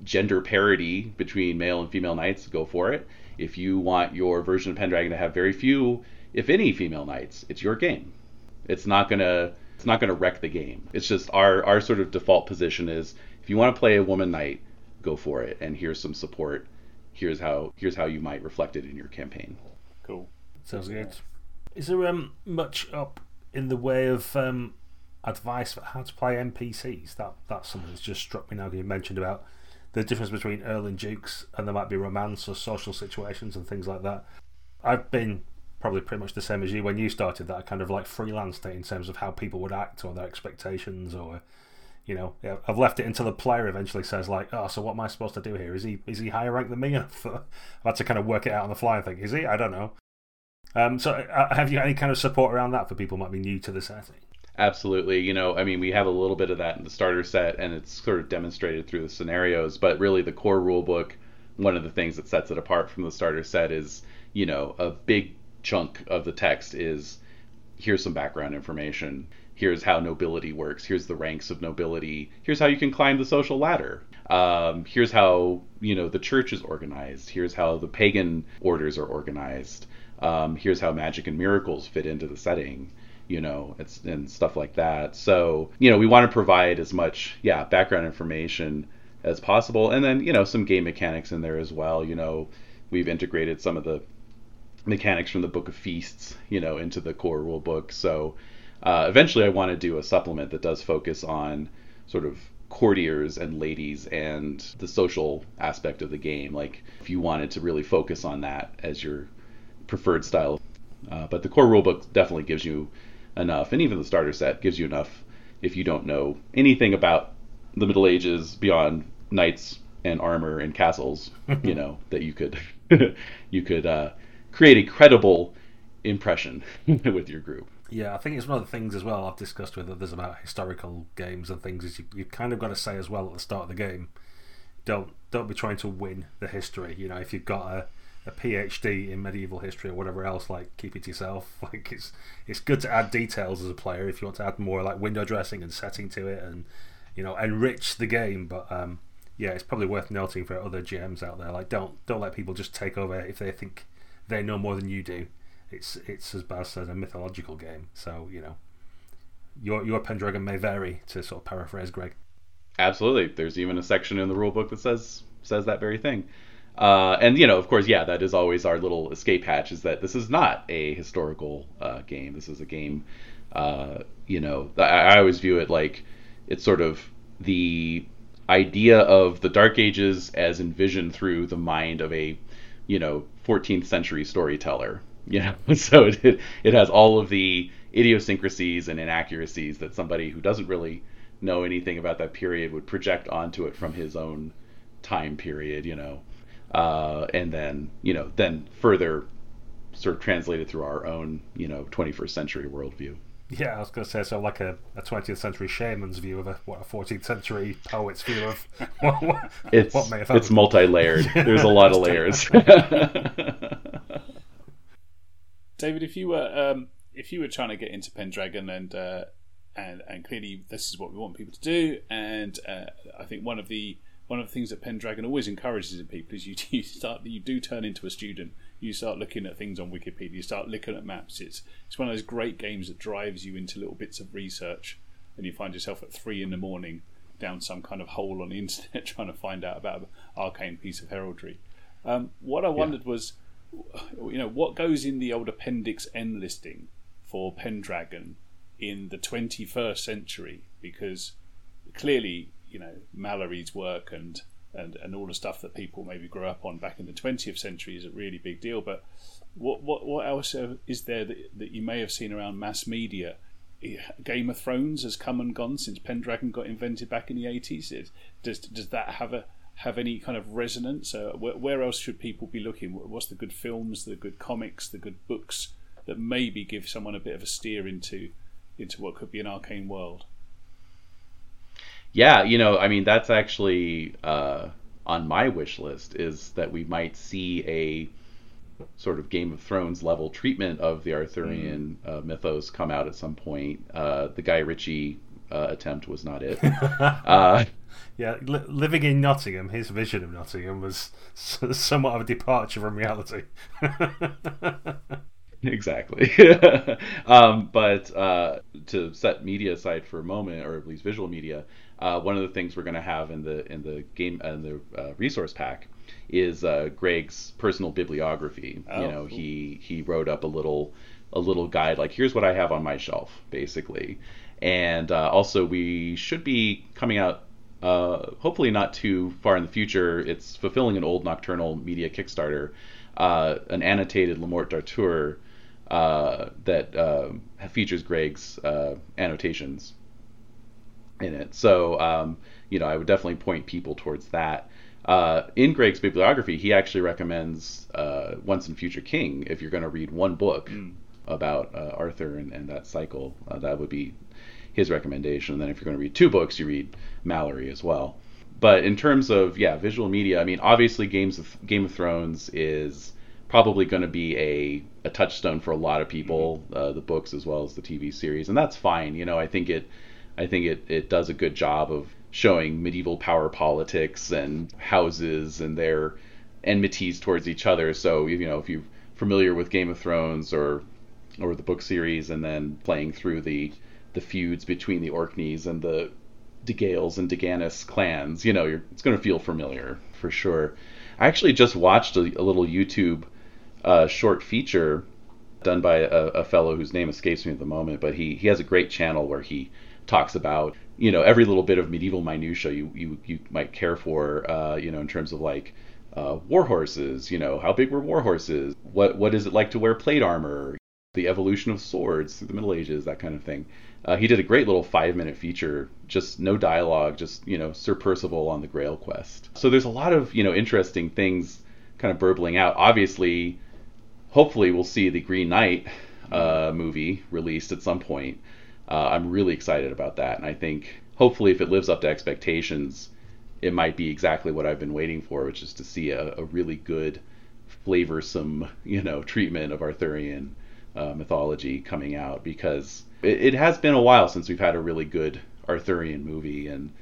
gender parity between male and female knights, go for it. If you want your version of Pendragon to have very few, if any, female knights, it's your game. It's not gonna it's not gonna wreck the game. It's just our our sort of default position is if you want to play a woman knight, go for it. And here's some support. Here's how here's how you might reflect it in your campaign. Cool. Sounds good. Is there um, much up in the way of um, advice for how to play NPCs? That that's something that's just struck me now. You mentioned about the difference between Earl and Dukes, and there might be romance or social situations and things like that. I've been probably pretty much the same as you when you started. That I kind of like freelanced it in terms of how people would act or their expectations, or you know, I've left it until the player eventually says like, "Oh, so what am I supposed to do here? Is he is he higher rank than me?" [laughs] I've had to kind of work it out on the fly and think, "Is he? I don't know." Um, so, uh, have you any kind of support around that for people might be new to the setting? Absolutely. You know, I mean, we have a little bit of that in the starter set, and it's sort of demonstrated through the scenarios. But really, the core rule book, one of the things that sets it apart from the starter set is, you know, a big chunk of the text is here's some background information. Here's how nobility works. Here's the ranks of nobility. Here's how you can climb the social ladder. Um, here's how you know the church is organized. Here's how the pagan orders are organized. Um, here's how magic and miracles fit into the setting you know, it's and stuff like that. So, you know, we want to provide as much, yeah, background information as possible, and then you know some game mechanics in there as well. You know, we've integrated some of the mechanics from the Book of Feasts, you know, into the core rule book. So, uh, eventually, I want to do a supplement that does focus on sort of courtiers and ladies and the social aspect of the game. Like, if you wanted to really focus on that as your preferred style. Uh, but the core rulebook definitely gives you enough, and even the starter set gives you enough if you don't know anything about the Middle Ages beyond knights, and armor and castles, [laughs] you know, that you could [laughs] you could uh, create a credible impression [laughs] with your group. Yeah, I think it's one of the things as well I've discussed with others about historical games and things is you you kind of got to say as well at the start of the game, don't don't be trying to win the history. You know, if you've got a, a PhD in medieval history or whatever else, like keep it to yourself. [laughs] Like it's it's good to add details as a player if you want to add more like window dressing and setting to it and you know enrich the game. But um, yeah, it's probably worth noting for other GMs out there. Like don't don't let people just take over if they think they know more than you do it's it's as bad as a mythological game. So you know, your your Pendragon may vary to sort of paraphrase Greg. Absolutely, there's even a section in the rule book that says says that very thing. Uh, and you know, of course, yeah, that is always our little escape hatch. Is that this is not a historical uh, game. This is a game. Uh, you know, I, I always view it like it's sort of the idea of the Dark Ages as envisioned through the mind of a, you know, 14th century storyteller you know [laughs] so it it has all of the idiosyncrasies and inaccuracies that somebody who doesn't really know anything about that period would project onto it from his own time period you know uh, and then you know then further sort of translated through our own you know 21st century worldview yeah, I was going to say so, like a, a 20th century shaman's view of a what a 14th century poet's view of [laughs] what, what, it's what may have it's multi-layered. There's a lot of layers. [laughs] David, if you were um, if you were trying to get into Pendragon and uh, and and clearly this is what we want people to do, and uh, I think one of the one of the things that Pendragon always encourages in people is you, [laughs] you start you do turn into a student. You start looking at things on Wikipedia. You start looking at maps. It's it's one of those great games that drives you into little bits of research, and you find yourself at three in the morning down some kind of hole on the [laughs] internet trying to find out about an arcane piece of heraldry. Um, what I wondered yeah. was you know, what goes in the old Appendix N listing for Pendragon in the 21st century? Because clearly, you know, Malory's work and, and, and all the stuff that people maybe grew up on back in the 20th century is a really big deal. But what what, what else uh, is there that, that you may have seen around mass media? Game of Thrones has come and gone since Pendragon got invented back in the 80s. Does, does that have a have any kind of resonance? Uh, where, where, else should people be looking? What's the good films, the good comics, the good books that maybe give someone a bit of a steer into into what could be an arcane world? Yeah, you know, I mean, that's actually uh, on my wish list is that we might see a sort of Game of Thrones level treatment of the Arthurian mm. uh, mythos come out at some point. Uh, the Guy Ritchie uh, attempt was not it. [laughs] Uh, yeah, li- living in Nottingham, his vision of Nottingham was somewhat of a departure from reality. [laughs] exactly. [laughs] um, but uh, to set media aside for a moment, or at least visual media, uh, one of the things we're going to have in the in the game in the uh, resource pack is uh, Greg's personal bibliography. Oh, you know, cool. he he wrote up a little a little guide like here's what I have on my shelf, basically. And uh, also, we should be coming out uh, hopefully not too far in the future, it's fulfilling an old Nocturnal Media Kickstarter, uh, an annotated Le Morte d'Arthur uh, that uh, features Greg's uh, annotations in it. So, um, you know, I would definitely point people towards that. Uh, in Greg's bibliography, he actually recommends Once and Future King if you're going to read one book mm. about Arthur and, and, that cycle. that would be his recommendation. And then if you're going to read two books, you read Malory as well. But in terms of yeah, visual media, I mean, obviously, Games of Game of Thrones is probably going to be a, a touchstone for a lot of people, mm-hmm. uh, the books as well as the TV series, and that's fine. You know, I think it, I think it, it does a good job of showing medieval power politics and houses and their enmities towards each other. So you know, if you're familiar with Game of Thrones or or the book series, and then playing through the the feuds between the Orkneys and the De Gales and De Ganis clans. You know, it's going to feel familiar for sure. I actually just watched a, a little YouTube uh, short feature done by a, a, fellow whose name escapes me at the moment, but he, he has a great channel where he talks about you know every little bit of medieval minutia you you, you might care for uh, you know in terms of like uh, war horses you know how big were war horses what what is it like to wear plate armor the evolution of swords through the Middle Ages, that kind of thing. Uh, he did a great little five minute feature, just no dialogue, just you know Sir Percival on the Grail quest. So there's a lot of you know interesting things kind of burbling out. Obviously, hopefully we'll see the Green Knight uh, movie released at some point. Uh, I'm really excited about that, and I think hopefully if it lives up to expectations, it might be exactly what I've been waiting for, which is to see a, a really good, flavorsome you know treatment of Arthurian uh, mythology coming out because it, it has been a while since we've had a really good Arthurian movie, and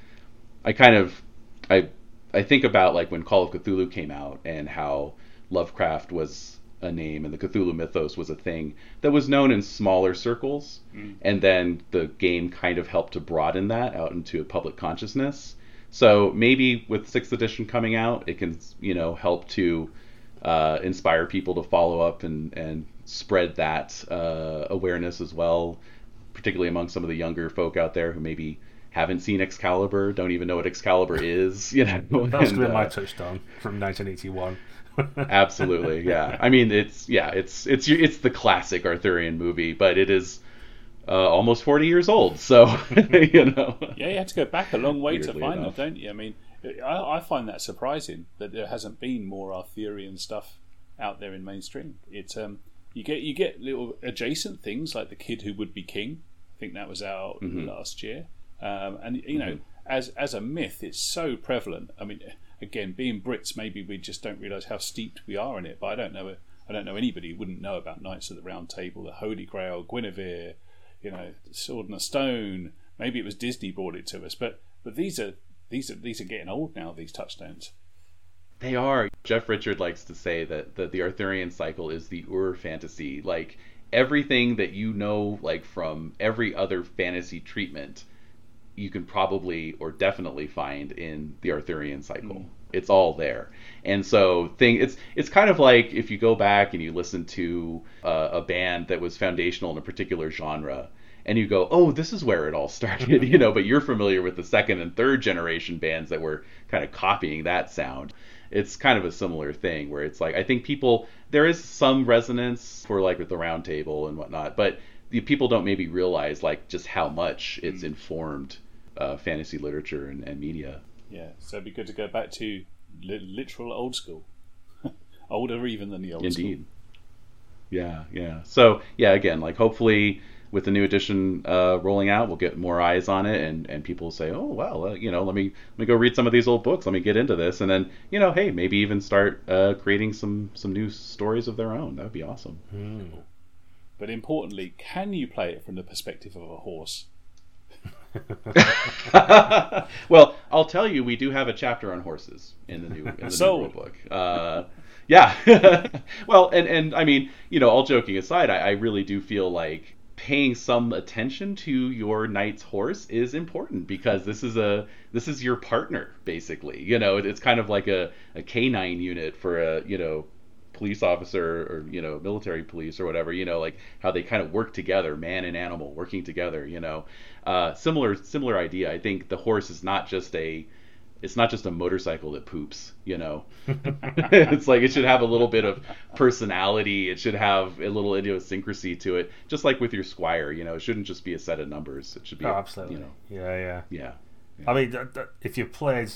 I kind of I I think about like when Call of Cthulhu came out and how Lovecraft was a name and the Cthulhu mythos was a thing that was known in smaller circles, mm. and then the game kind of helped to broaden that out into a public consciousness. So maybe with sixth edition coming out, it can you know help to uh, inspire people to follow up and and spread that uh, awareness as well, particularly among some of the younger folk out there who maybe haven't seen Excalibur, don't even know what Excalibur is. You [laughs] know, that's and, uh, my touchstone from 1981. [laughs] absolutely, yeah. I mean, it's yeah, it's it's it's the classic Arthurian movie, but it is uh, almost 40 years old. So [laughs] you know, yeah, you have to go back a long way to find enough. them, don't you? I mean, I, I find that surprising that there hasn't been more Arthurian stuff out there in mainstream. It's um, you get you get little adjacent things like the kid who would be king. I think that was out mm-hmm. last year, um, and you know, mm-hmm. as as a myth, it's so prevalent. I mean, again, being Brits, maybe we just don't realise how steeped we are in it. But I don't know. I don't know anybody who wouldn't know about Knights of the Round Table, the Holy Grail, Guinevere, you know, Sword and a Stone. Maybe it was Disney brought it to us, but but these are these are these are getting old now. These touchstones. They are. Jeff Richard likes to say that the, the Arthurian cycle is the Ur fantasy. Like everything that you know, like from every other fantasy treatment, you can probably or definitely find in the Arthurian cycle. Mm. It's all there, and so thing it's it's kind of like if you go back and you listen to uh, a band that was foundational in a particular genre, and you go, oh, this is where it all [laughs] started, you know. But you're familiar with the second and third generation bands that were kind of copying that sound it's kind of a similar thing where it's like I think people there is some resonance for like with the round table and whatnot, but the people don't maybe realize like just how much it's mm. informed uh, fantasy literature and, and, media. Yeah, so it'd be good to go back to li- literal old school, [laughs] older even than the old Indeed. school. Indeed. Yeah, yeah. So yeah, again, like hopefully with the new edition uh, rolling out, we'll get more eyes on it, and, and people will say, oh well, uh, you know, let me let me go read some of these old books, let me get into this, and then you know, hey, maybe even start uh, creating some some new stories of their own. That would be awesome. Mm. But importantly, can you play it from the perspective of a horse? [laughs] well, I'll tell you, we do have a chapter on horses in the new in the so, new book. Uh, [laughs] yeah. [laughs] well, and and I mean, you know, all joking aside, I, I really do feel like paying some attention to your knight's horse is important because this is a this is your partner basically. You know it, it's kind of like a, a canine unit for a you know police officer or you know military police or whatever you know like how they kind of work together man and animal working together you know. Uh, similar similar idea. I think the horse is not just a it's not just a motorcycle that poops, you know. [laughs] it's like it should have a little bit of personality. It should have a little idiosyncrasy to it, just like with your Squire. You know, it shouldn't just be a set of numbers. It should be. Oh, absolutely. You know, yeah, yeah, yeah. I mean, if you played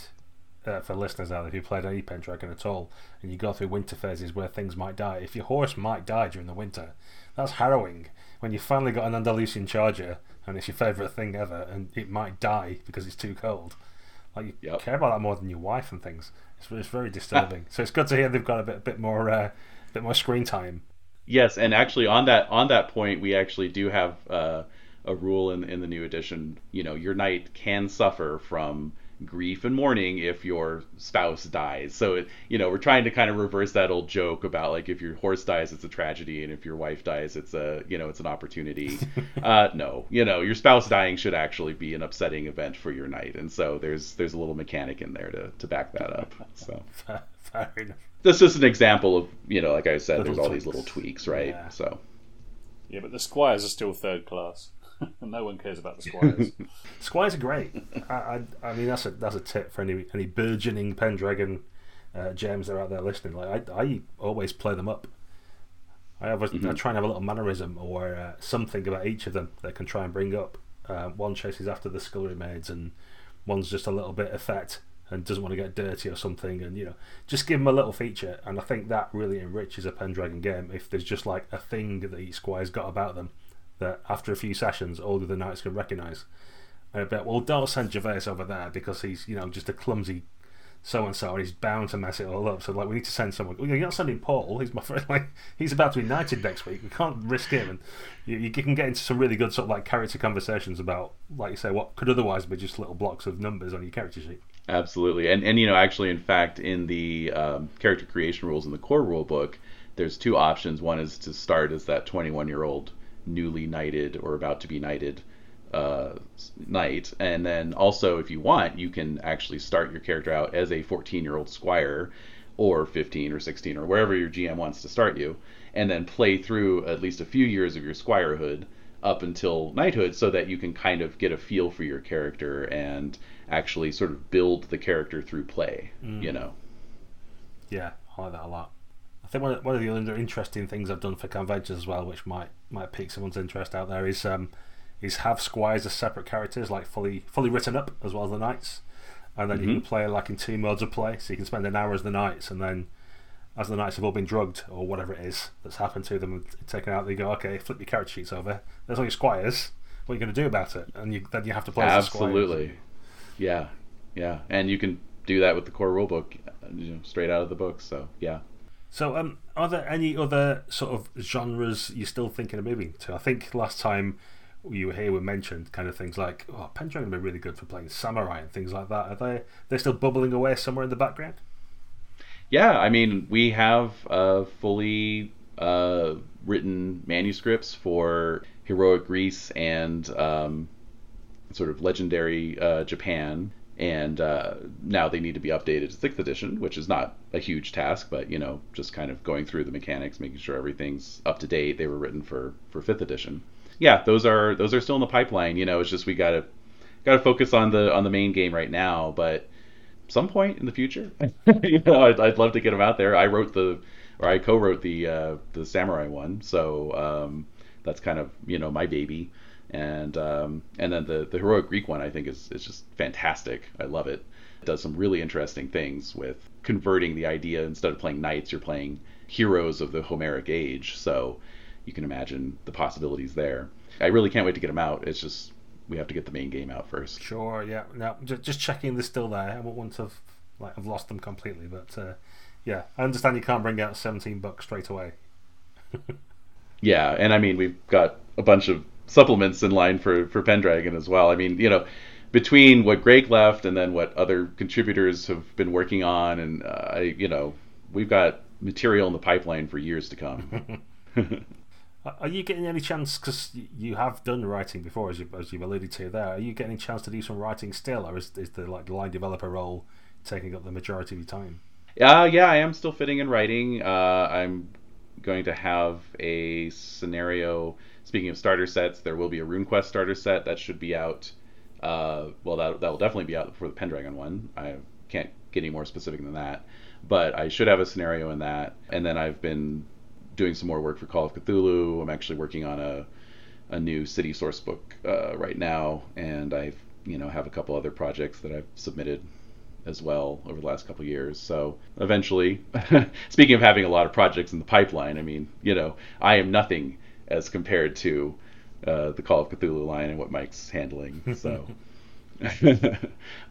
uh, for listeners out, if you played any Pendragon at all, and you go through winter phases where things might die, if your horse might die during the winter, that's harrowing. When you finally got an Andalusian Charger and it's your favourite thing ever, and it might die because it's too cold like you yep. care about that more than your wife and things. It's, it's very disturbing. [laughs] so it's good to hear they've got a bit, bit more, uh, bit more screen time. Yes, and actually on that on that point, we actually do have uh, a rule in in the new edition. You know, your knight can suffer from grief and mourning if your spouse dies. So it, you know, we're trying to kind of reverse that old joke about like if your horse dies, it's a tragedy, and if your wife dies, it's a you know, it's an opportunity. [laughs] uh, no, you know, your spouse dying should actually be an upsetting event for your knight, and so there's there's a little mechanic in there to to back that up. So. [laughs] Fair enough. This is an example of you know, like I said, little there's all tweaks. these little tweaks, right? Yeah. So. Yeah, but the squires are still third class. [laughs] no one cares about the squires. [laughs] squires are great. I, I, I, mean, that's a that's a tip for any any burgeoning Pendragon uh, GMs that are out there listening. Like I, I always play them up. I have a, mm-hmm. I try and have a little mannerism or uh, something about each of them that I can try and bring up. Uh, one chases after the scullery maids, and one's just a little bit effect and doesn't want to get dirty or something, and you know, just give them a little feature. And I think that really enriches a Pendragon game if there's just like a thing that each squire's got about them that after a few sessions all the knights can recognise. And I bet, well, don't send Gervais over there because he's you know just a clumsy so and so, and he's bound to mess it all up. So like, we need to send someone. You're not sending Paul. He's my friend. [laughs] Like, he's about to be knighted next week. We can't risk him. And you, you, can get into some really good sort of like character conversations about, like you say, what could otherwise be just little blocks of numbers on your character sheet. Absolutely, and and you know, actually, in fact, in the um, character creation rules in the core rule book, there's two options. One is to start as that 21 year old newly knighted or about to be knighted uh, knight, and then also if you want, you can actually start your character out as a 14 year old squire, or 15 or 16 or wherever your GM wants to start you, and then play through at least a few years of your squirehood up until knighthood, so that you can kind of get a feel for your character and actually sort of build the character through play. Mm. You know. Yeah, I like that a lot. Think one of, one of the other interesting things I've done for conventions as well, which might might pique someone's interest out there, is um, is have squires as separate characters, like fully fully written up as well as the knights, and then mm-hmm. you can play like in two modes of play. So you can spend an hour as the knights, and then as the knights have all been drugged or whatever it is that's happened to them and taken out, they go, okay, flip your character sheets over. There's all your squires. What are you going to do about it? And you, then you have to play absolutely. Yeah, yeah, and you can do that with the core rulebook, you know, straight out of the book. So yeah. So, um, are there any other sort of genres you're still thinking of moving to? I think last time you were here we mentioned kind of things like oh Pendragon would be really good for playing samurai and things like that. Are they they're still bubbling away somewhere in the background? Yeah, I mean we have uh, fully uh, written manuscripts for heroic Greece and um, sort of legendary uh, Japan, and uh, now they need to be updated to sixth edition, which is not a huge task, but you know just kind of going through the mechanics, making sure everything's up to date. They were written for for fifth edition yeah, those are those are still in the pipeline. You know, it's just we gotta gotta focus on the on the main game right now, but some point in the future, [laughs] you know, I'd, I'd love to get them out there. I wrote the or I co-wrote the uh, the samurai one, so um, that's kind of you know my baby. And um, and then the the heroic Greek one I think is is just fantastic. I love it. It does some really interesting things with converting the idea instead of playing knights, you're playing heroes of the Homeric age. So you can imagine the possibilities there. I really can't wait to get them out. It's just we have to get the main game out first. Sure, yeah. Now just, just checking they're still there. I won't want to have, like have lost them completely, but uh, yeah, I understand you can't bring out 17 bucks straight away. [laughs] yeah, and I mean we've got a bunch of supplements in line for for Pendragon as well. I mean, you know, between what Greg left and then what other contributors have been working on, and uh, you know, we've got material in the pipeline for years to come. [laughs] [laughs] Are you getting any chance because you have done writing before, as, you, as you've alluded to there? Are you getting a chance to do some writing still, or is, is the like the line developer role taking up the majority of your time? Uh, yeah, I am still fitting in writing. Uh, I'm going to have a scenario. Speaking of starter sets, there will be a RuneQuest starter set that should be out. Uh, well, that that will definitely be out before the Pendragon one. I can't get any more specific than that, but I should have a scenario in that. And then I've been doing some more work for Call of Cthulhu. I'm actually working on a a new city source book uh, right now, and I've you know have a couple other projects that I've submitted as well over the last couple years. So eventually, [laughs] speaking of having a lot of projects in the pipeline, I mean, you know, I am nothing as compared to uh, the Call of Cthulhu line and what Mike's handling. So. [laughs] [laughs]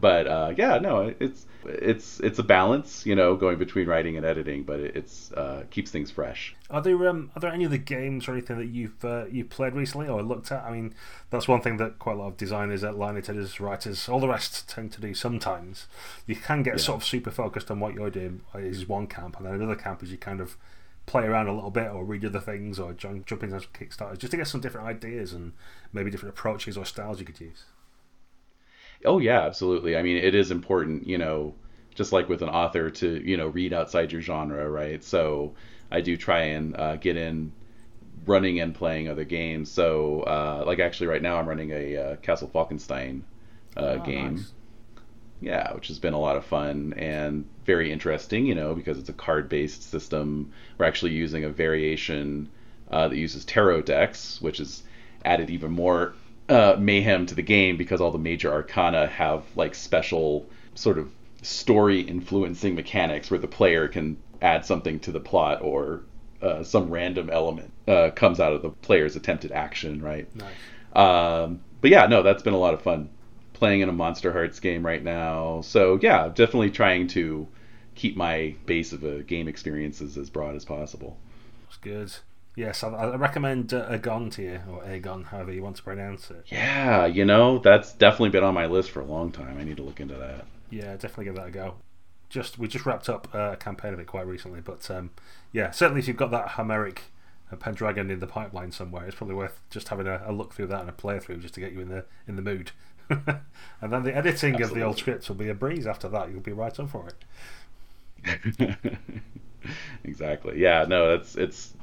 but uh, yeah, no, it's it's it's a balance, you know, going between writing and editing, but it, it's uh, keeps things fresh. Are there um, are there any other games or anything that you've uh, you played recently or looked at? I mean, that's one thing that quite a lot of designers, line editors, writers, all the rest tend to do. Sometimes you can get yeah. sort of super focused on what you're doing. Is one camp, and then another camp is you kind of play around a little bit or read other things or jump, jump into Kickstarters just to get some different ideas and maybe different approaches or styles you could use. Oh yeah, absolutely. I mean, it is important, you know, just like with an author to you know read outside your genre, right? So I do try and uh, get in running and playing other games. So uh, like actually right now I'm running a uh, Castle Falkenstein uh, oh, game. Nice. Yeah, which has been a lot of fun and very interesting, you know, because it's a card-based system. We're actually using a variation uh, that uses tarot decks, which has added even more uh, mayhem to the game because all the major arcana have like special sort of story influencing mechanics where the player can add something to the plot or uh, some random element uh, comes out of the player's attempted action, right? Nice. Um, but yeah, no, that's been a lot of fun playing in a Monsterhearts game right now. So yeah, definitely trying to keep my base of a game experiences as broad as possible. That's good. Yes, I, I recommend uh, Agon to you, or Agon, however you want to pronounce it. Yeah, you know, that's definitely been on my list for a long time. I need to look into that. Yeah, definitely give that a go. Just we just wrapped up uh, a campaign of it quite recently, but um, yeah, certainly if you've got that Homeric uh, Pendragon in the pipeline somewhere, it's probably worth just having a, a look through that and a playthrough just to get you in the in the mood. [laughs] and then the editing Absolutely. of the old scripts will be a breeze after that. You'll be right up for it. [laughs] exactly. Yeah. No, that's it's.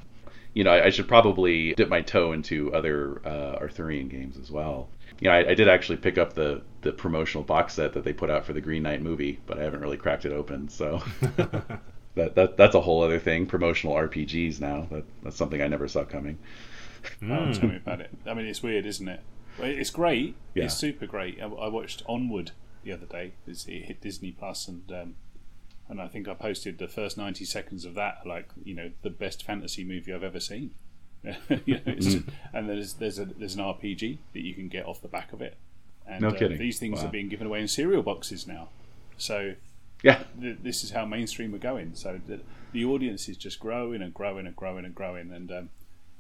You know, I, I, should probably dip my toe into other uh, Arthurian games as well. You know, I, I, did actually pick up the the promotional box set that they put out for the Green Knight movie, but I haven't really cracked it open. So. [laughs] that, that that's a whole other thing. Promotional RPGs now. That that's something I never saw coming. Mm. Oh, tell me about it. I mean, it's weird, isn't it? It's great. Yeah. It's super great. I, I, watched Onward the other day. It's, it hit Disney Plus, and um, and I think I posted the first ninety seconds of that, like you know, the best fantasy movie I've ever seen. [laughs] you know, mm. And there's there's a there's an RPG that you can get off the back of it. And, no uh, kidding. these things wow. are being given away in cereal boxes now. So yeah, th- this is how mainstream we're going. So the, the audience is just growing and growing and growing and growing, and um,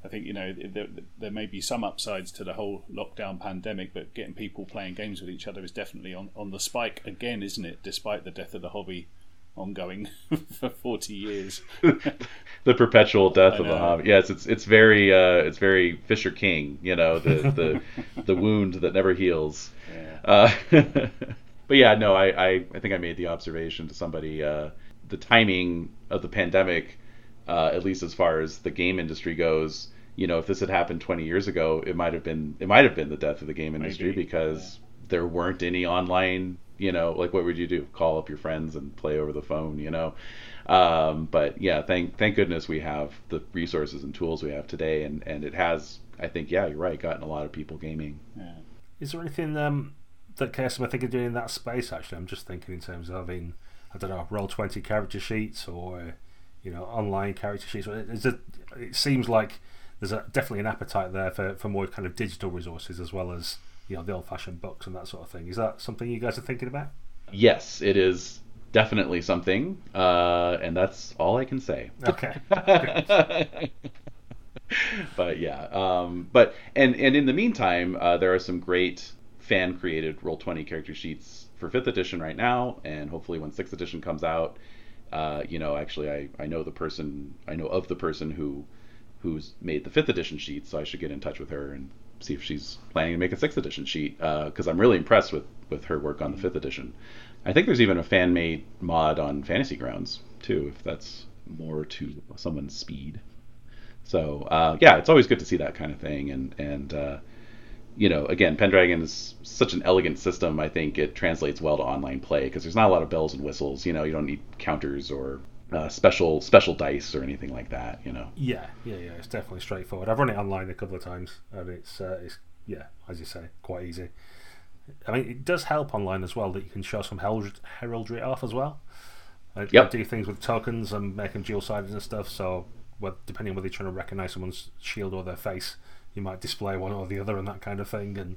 I think you know there, there, may be some upsides to the whole lockdown pandemic, but getting people playing games with each other is definitely on, on the spike again, isn't it? Despite the death of the hobby ongoing [laughs] for forty years, [laughs] the perpetual death of the hobby. Yes, it's it's very uh, it's very Fisher King, you know, the the [laughs] the wound that never heals. Yeah. Uh, but yeah, no, I, I I think I made the observation to somebody uh, the timing of the pandemic uh, at least as far as the game industry goes. You know, if this had happened 20 years ago, it might have been it might have been the death of the game industry Maybe. because yeah. there weren't any online. You know, like what would you do? Call up your friends and play over the phone. You know, um, but yeah, thank thank goodness we have the resources and tools we have today, and and it has. I think yeah, you're right. Gotten a lot of people gaming. Yeah. Is there anything um, that Chaosium I think of doing in that space? Actually, I'm just thinking in terms of having I don't know roll twenty character sheets or you know online character sheets. A, it seems like there's a, definitely an appetite there for, for more kind of digital resources as well as you know the old fashioned books and that sort of thing. Is that something you guys are thinking about? Yes, it is definitely something, uh, and that's all I can say. Okay. [laughs] but yeah, um, but and and in the meantime, uh, there are some great fan created roll twenty character sheets for fifth edition right now, and hopefully when sixth edition comes out, uh, you know, actually, I, I know the person, I know of the person who who's made the fifth edition sheet, so I should get in touch with her and see if she's planning to make a sixth edition sheet because uh, I'm really impressed with with her work on the fifth edition. I think there's even a fan made mod on Fantasy Grounds too, if that's more to someone's speed. So uh, yeah, it's always good to see that kind of thing, and and uh, you know, again, Pendragon is such an elegant system. I think it translates well to online play because there's not a lot of bells and whistles. You know, you don't need counters or uh, special special dice or anything like that. You know. Yeah, yeah, yeah. It's definitely straightforward. I've run it online a couple of times, and it's uh, it's yeah, as you say, quite easy. I mean, it does help online as well that you can show some heraldry off as well. I, yep. I do things with tokens and make them dual sided and stuff. So, well, depending on whether you're trying to recognize someone's shield or their face, you might display one or the other and that kind of thing. And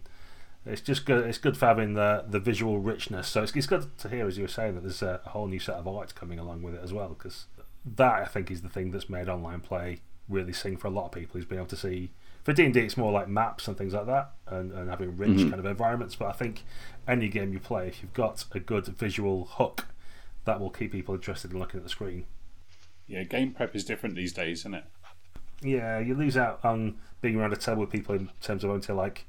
it's just good. It's good for having the the visual richness. So it's, it's good to hear, as you were saying, that there's a, a whole new set of art coming along with it as well. Because that I think is the thing that's made online play really sing for a lot of people. Is being able to see for D and D, it's more like maps and things like that, and, and having rich mm-hmm. kind of environments. But I think any game you play, if you've got a good visual hook, that will keep people interested in looking at the screen. Yeah, game prep is different these days, isn't it? Yeah, you lose out on being around a table with people in terms of having to like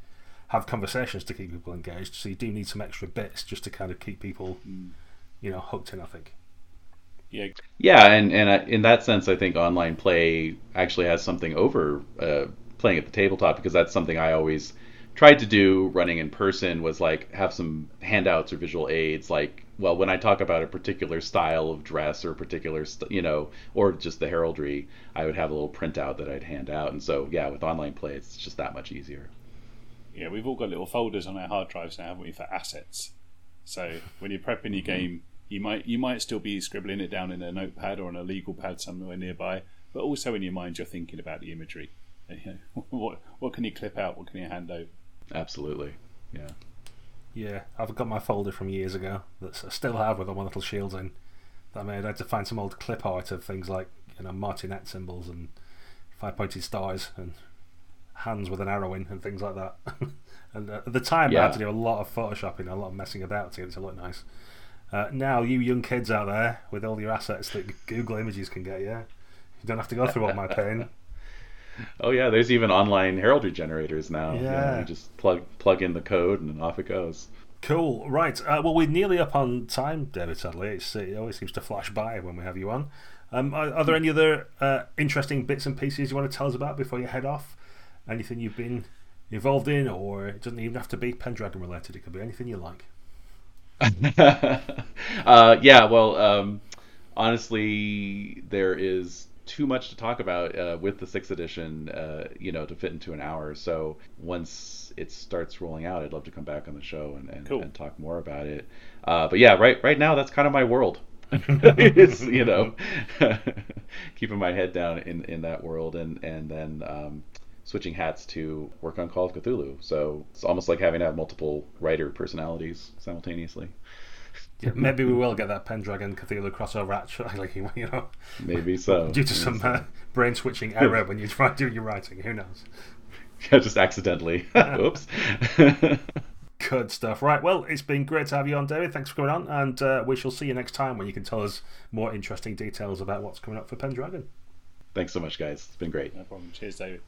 have conversations to keep people engaged. So you do need some extra bits just to kind of keep people, mm. you know, hooked in. I think. Yeah. Yeah, and and in that sense, I think online play actually has something over uh, playing at the tabletop because that's something I always tried to do running in person was like have some handouts or visual aids like well, when I talk about a particular style of dress or a particular, st- you know, or just the heraldry, I would have a little printout that I'd hand out. And so, yeah, with online play, it's just that much easier. Yeah, we've all got little folders on our hard drives now, haven't we, for assets? So when you're prepping your mm-hmm. game, you might you might still be scribbling it down in a notepad or on a legal pad somewhere nearby, but also in your mind you're thinking about the imagery. [laughs] You know, what what can you clip out? What can you hand over? Absolutely, yeah. Yeah, I've got my folder from years ago that I still have with all my little shields in that I made. I had to find some old clip art of things like you know martlet symbols and five pointed stars and hands with an arrow in and things like that. [laughs] and uh, at the time, I had to do a lot of photoshopping, and a lot of messing about to get it to look nice. Uh, now, you young kids out there with all your assets that Google Images can get you, you don't have to go through all my pain. [laughs] Oh yeah, there's even online heraldry generators now. You know, Yeah. you just plug plug in the code and off it goes. Cool. Right. Uh, well, we're nearly up on time, David. Sadly, it's, it always seems to flash by when we have you on. Um, are, are there any other uh, interesting bits and pieces you want to tell us about before you head off? Anything you've been involved in, or it doesn't even have to be Pendragon related. It could be anything you like. [laughs] uh, yeah, well, um, honestly, there is too much to talk about uh, with the sixth edition, uh, you know, to fit into an hour. So once it starts rolling out, I'd love to come back on the show and, and, Cool. and talk more about it. Uh, but yeah, right right now, that's kind of my world. [laughs] it's you know, [laughs] keeping my head down in, in that world, and and then um, switching hats to work on Call of Cthulhu. So it's almost like having to have multiple writer personalities simultaneously. Yeah, maybe we will get that Pendragon Cthulhu crossover. Actually, [laughs] you know, Maybe so. [laughs] due to some uh, brain switching error when you try doing your writing. Who knows? [laughs] Yeah, just accidentally. Oops. Good stuff. Right. Well, it's been great to have you on, David. Thanks for coming on, and uh, we shall see you next time when you can tell us more interesting details about what's coming up for Pendragon. Thanks so much, guys. It's been great. No problem. Cheers, David.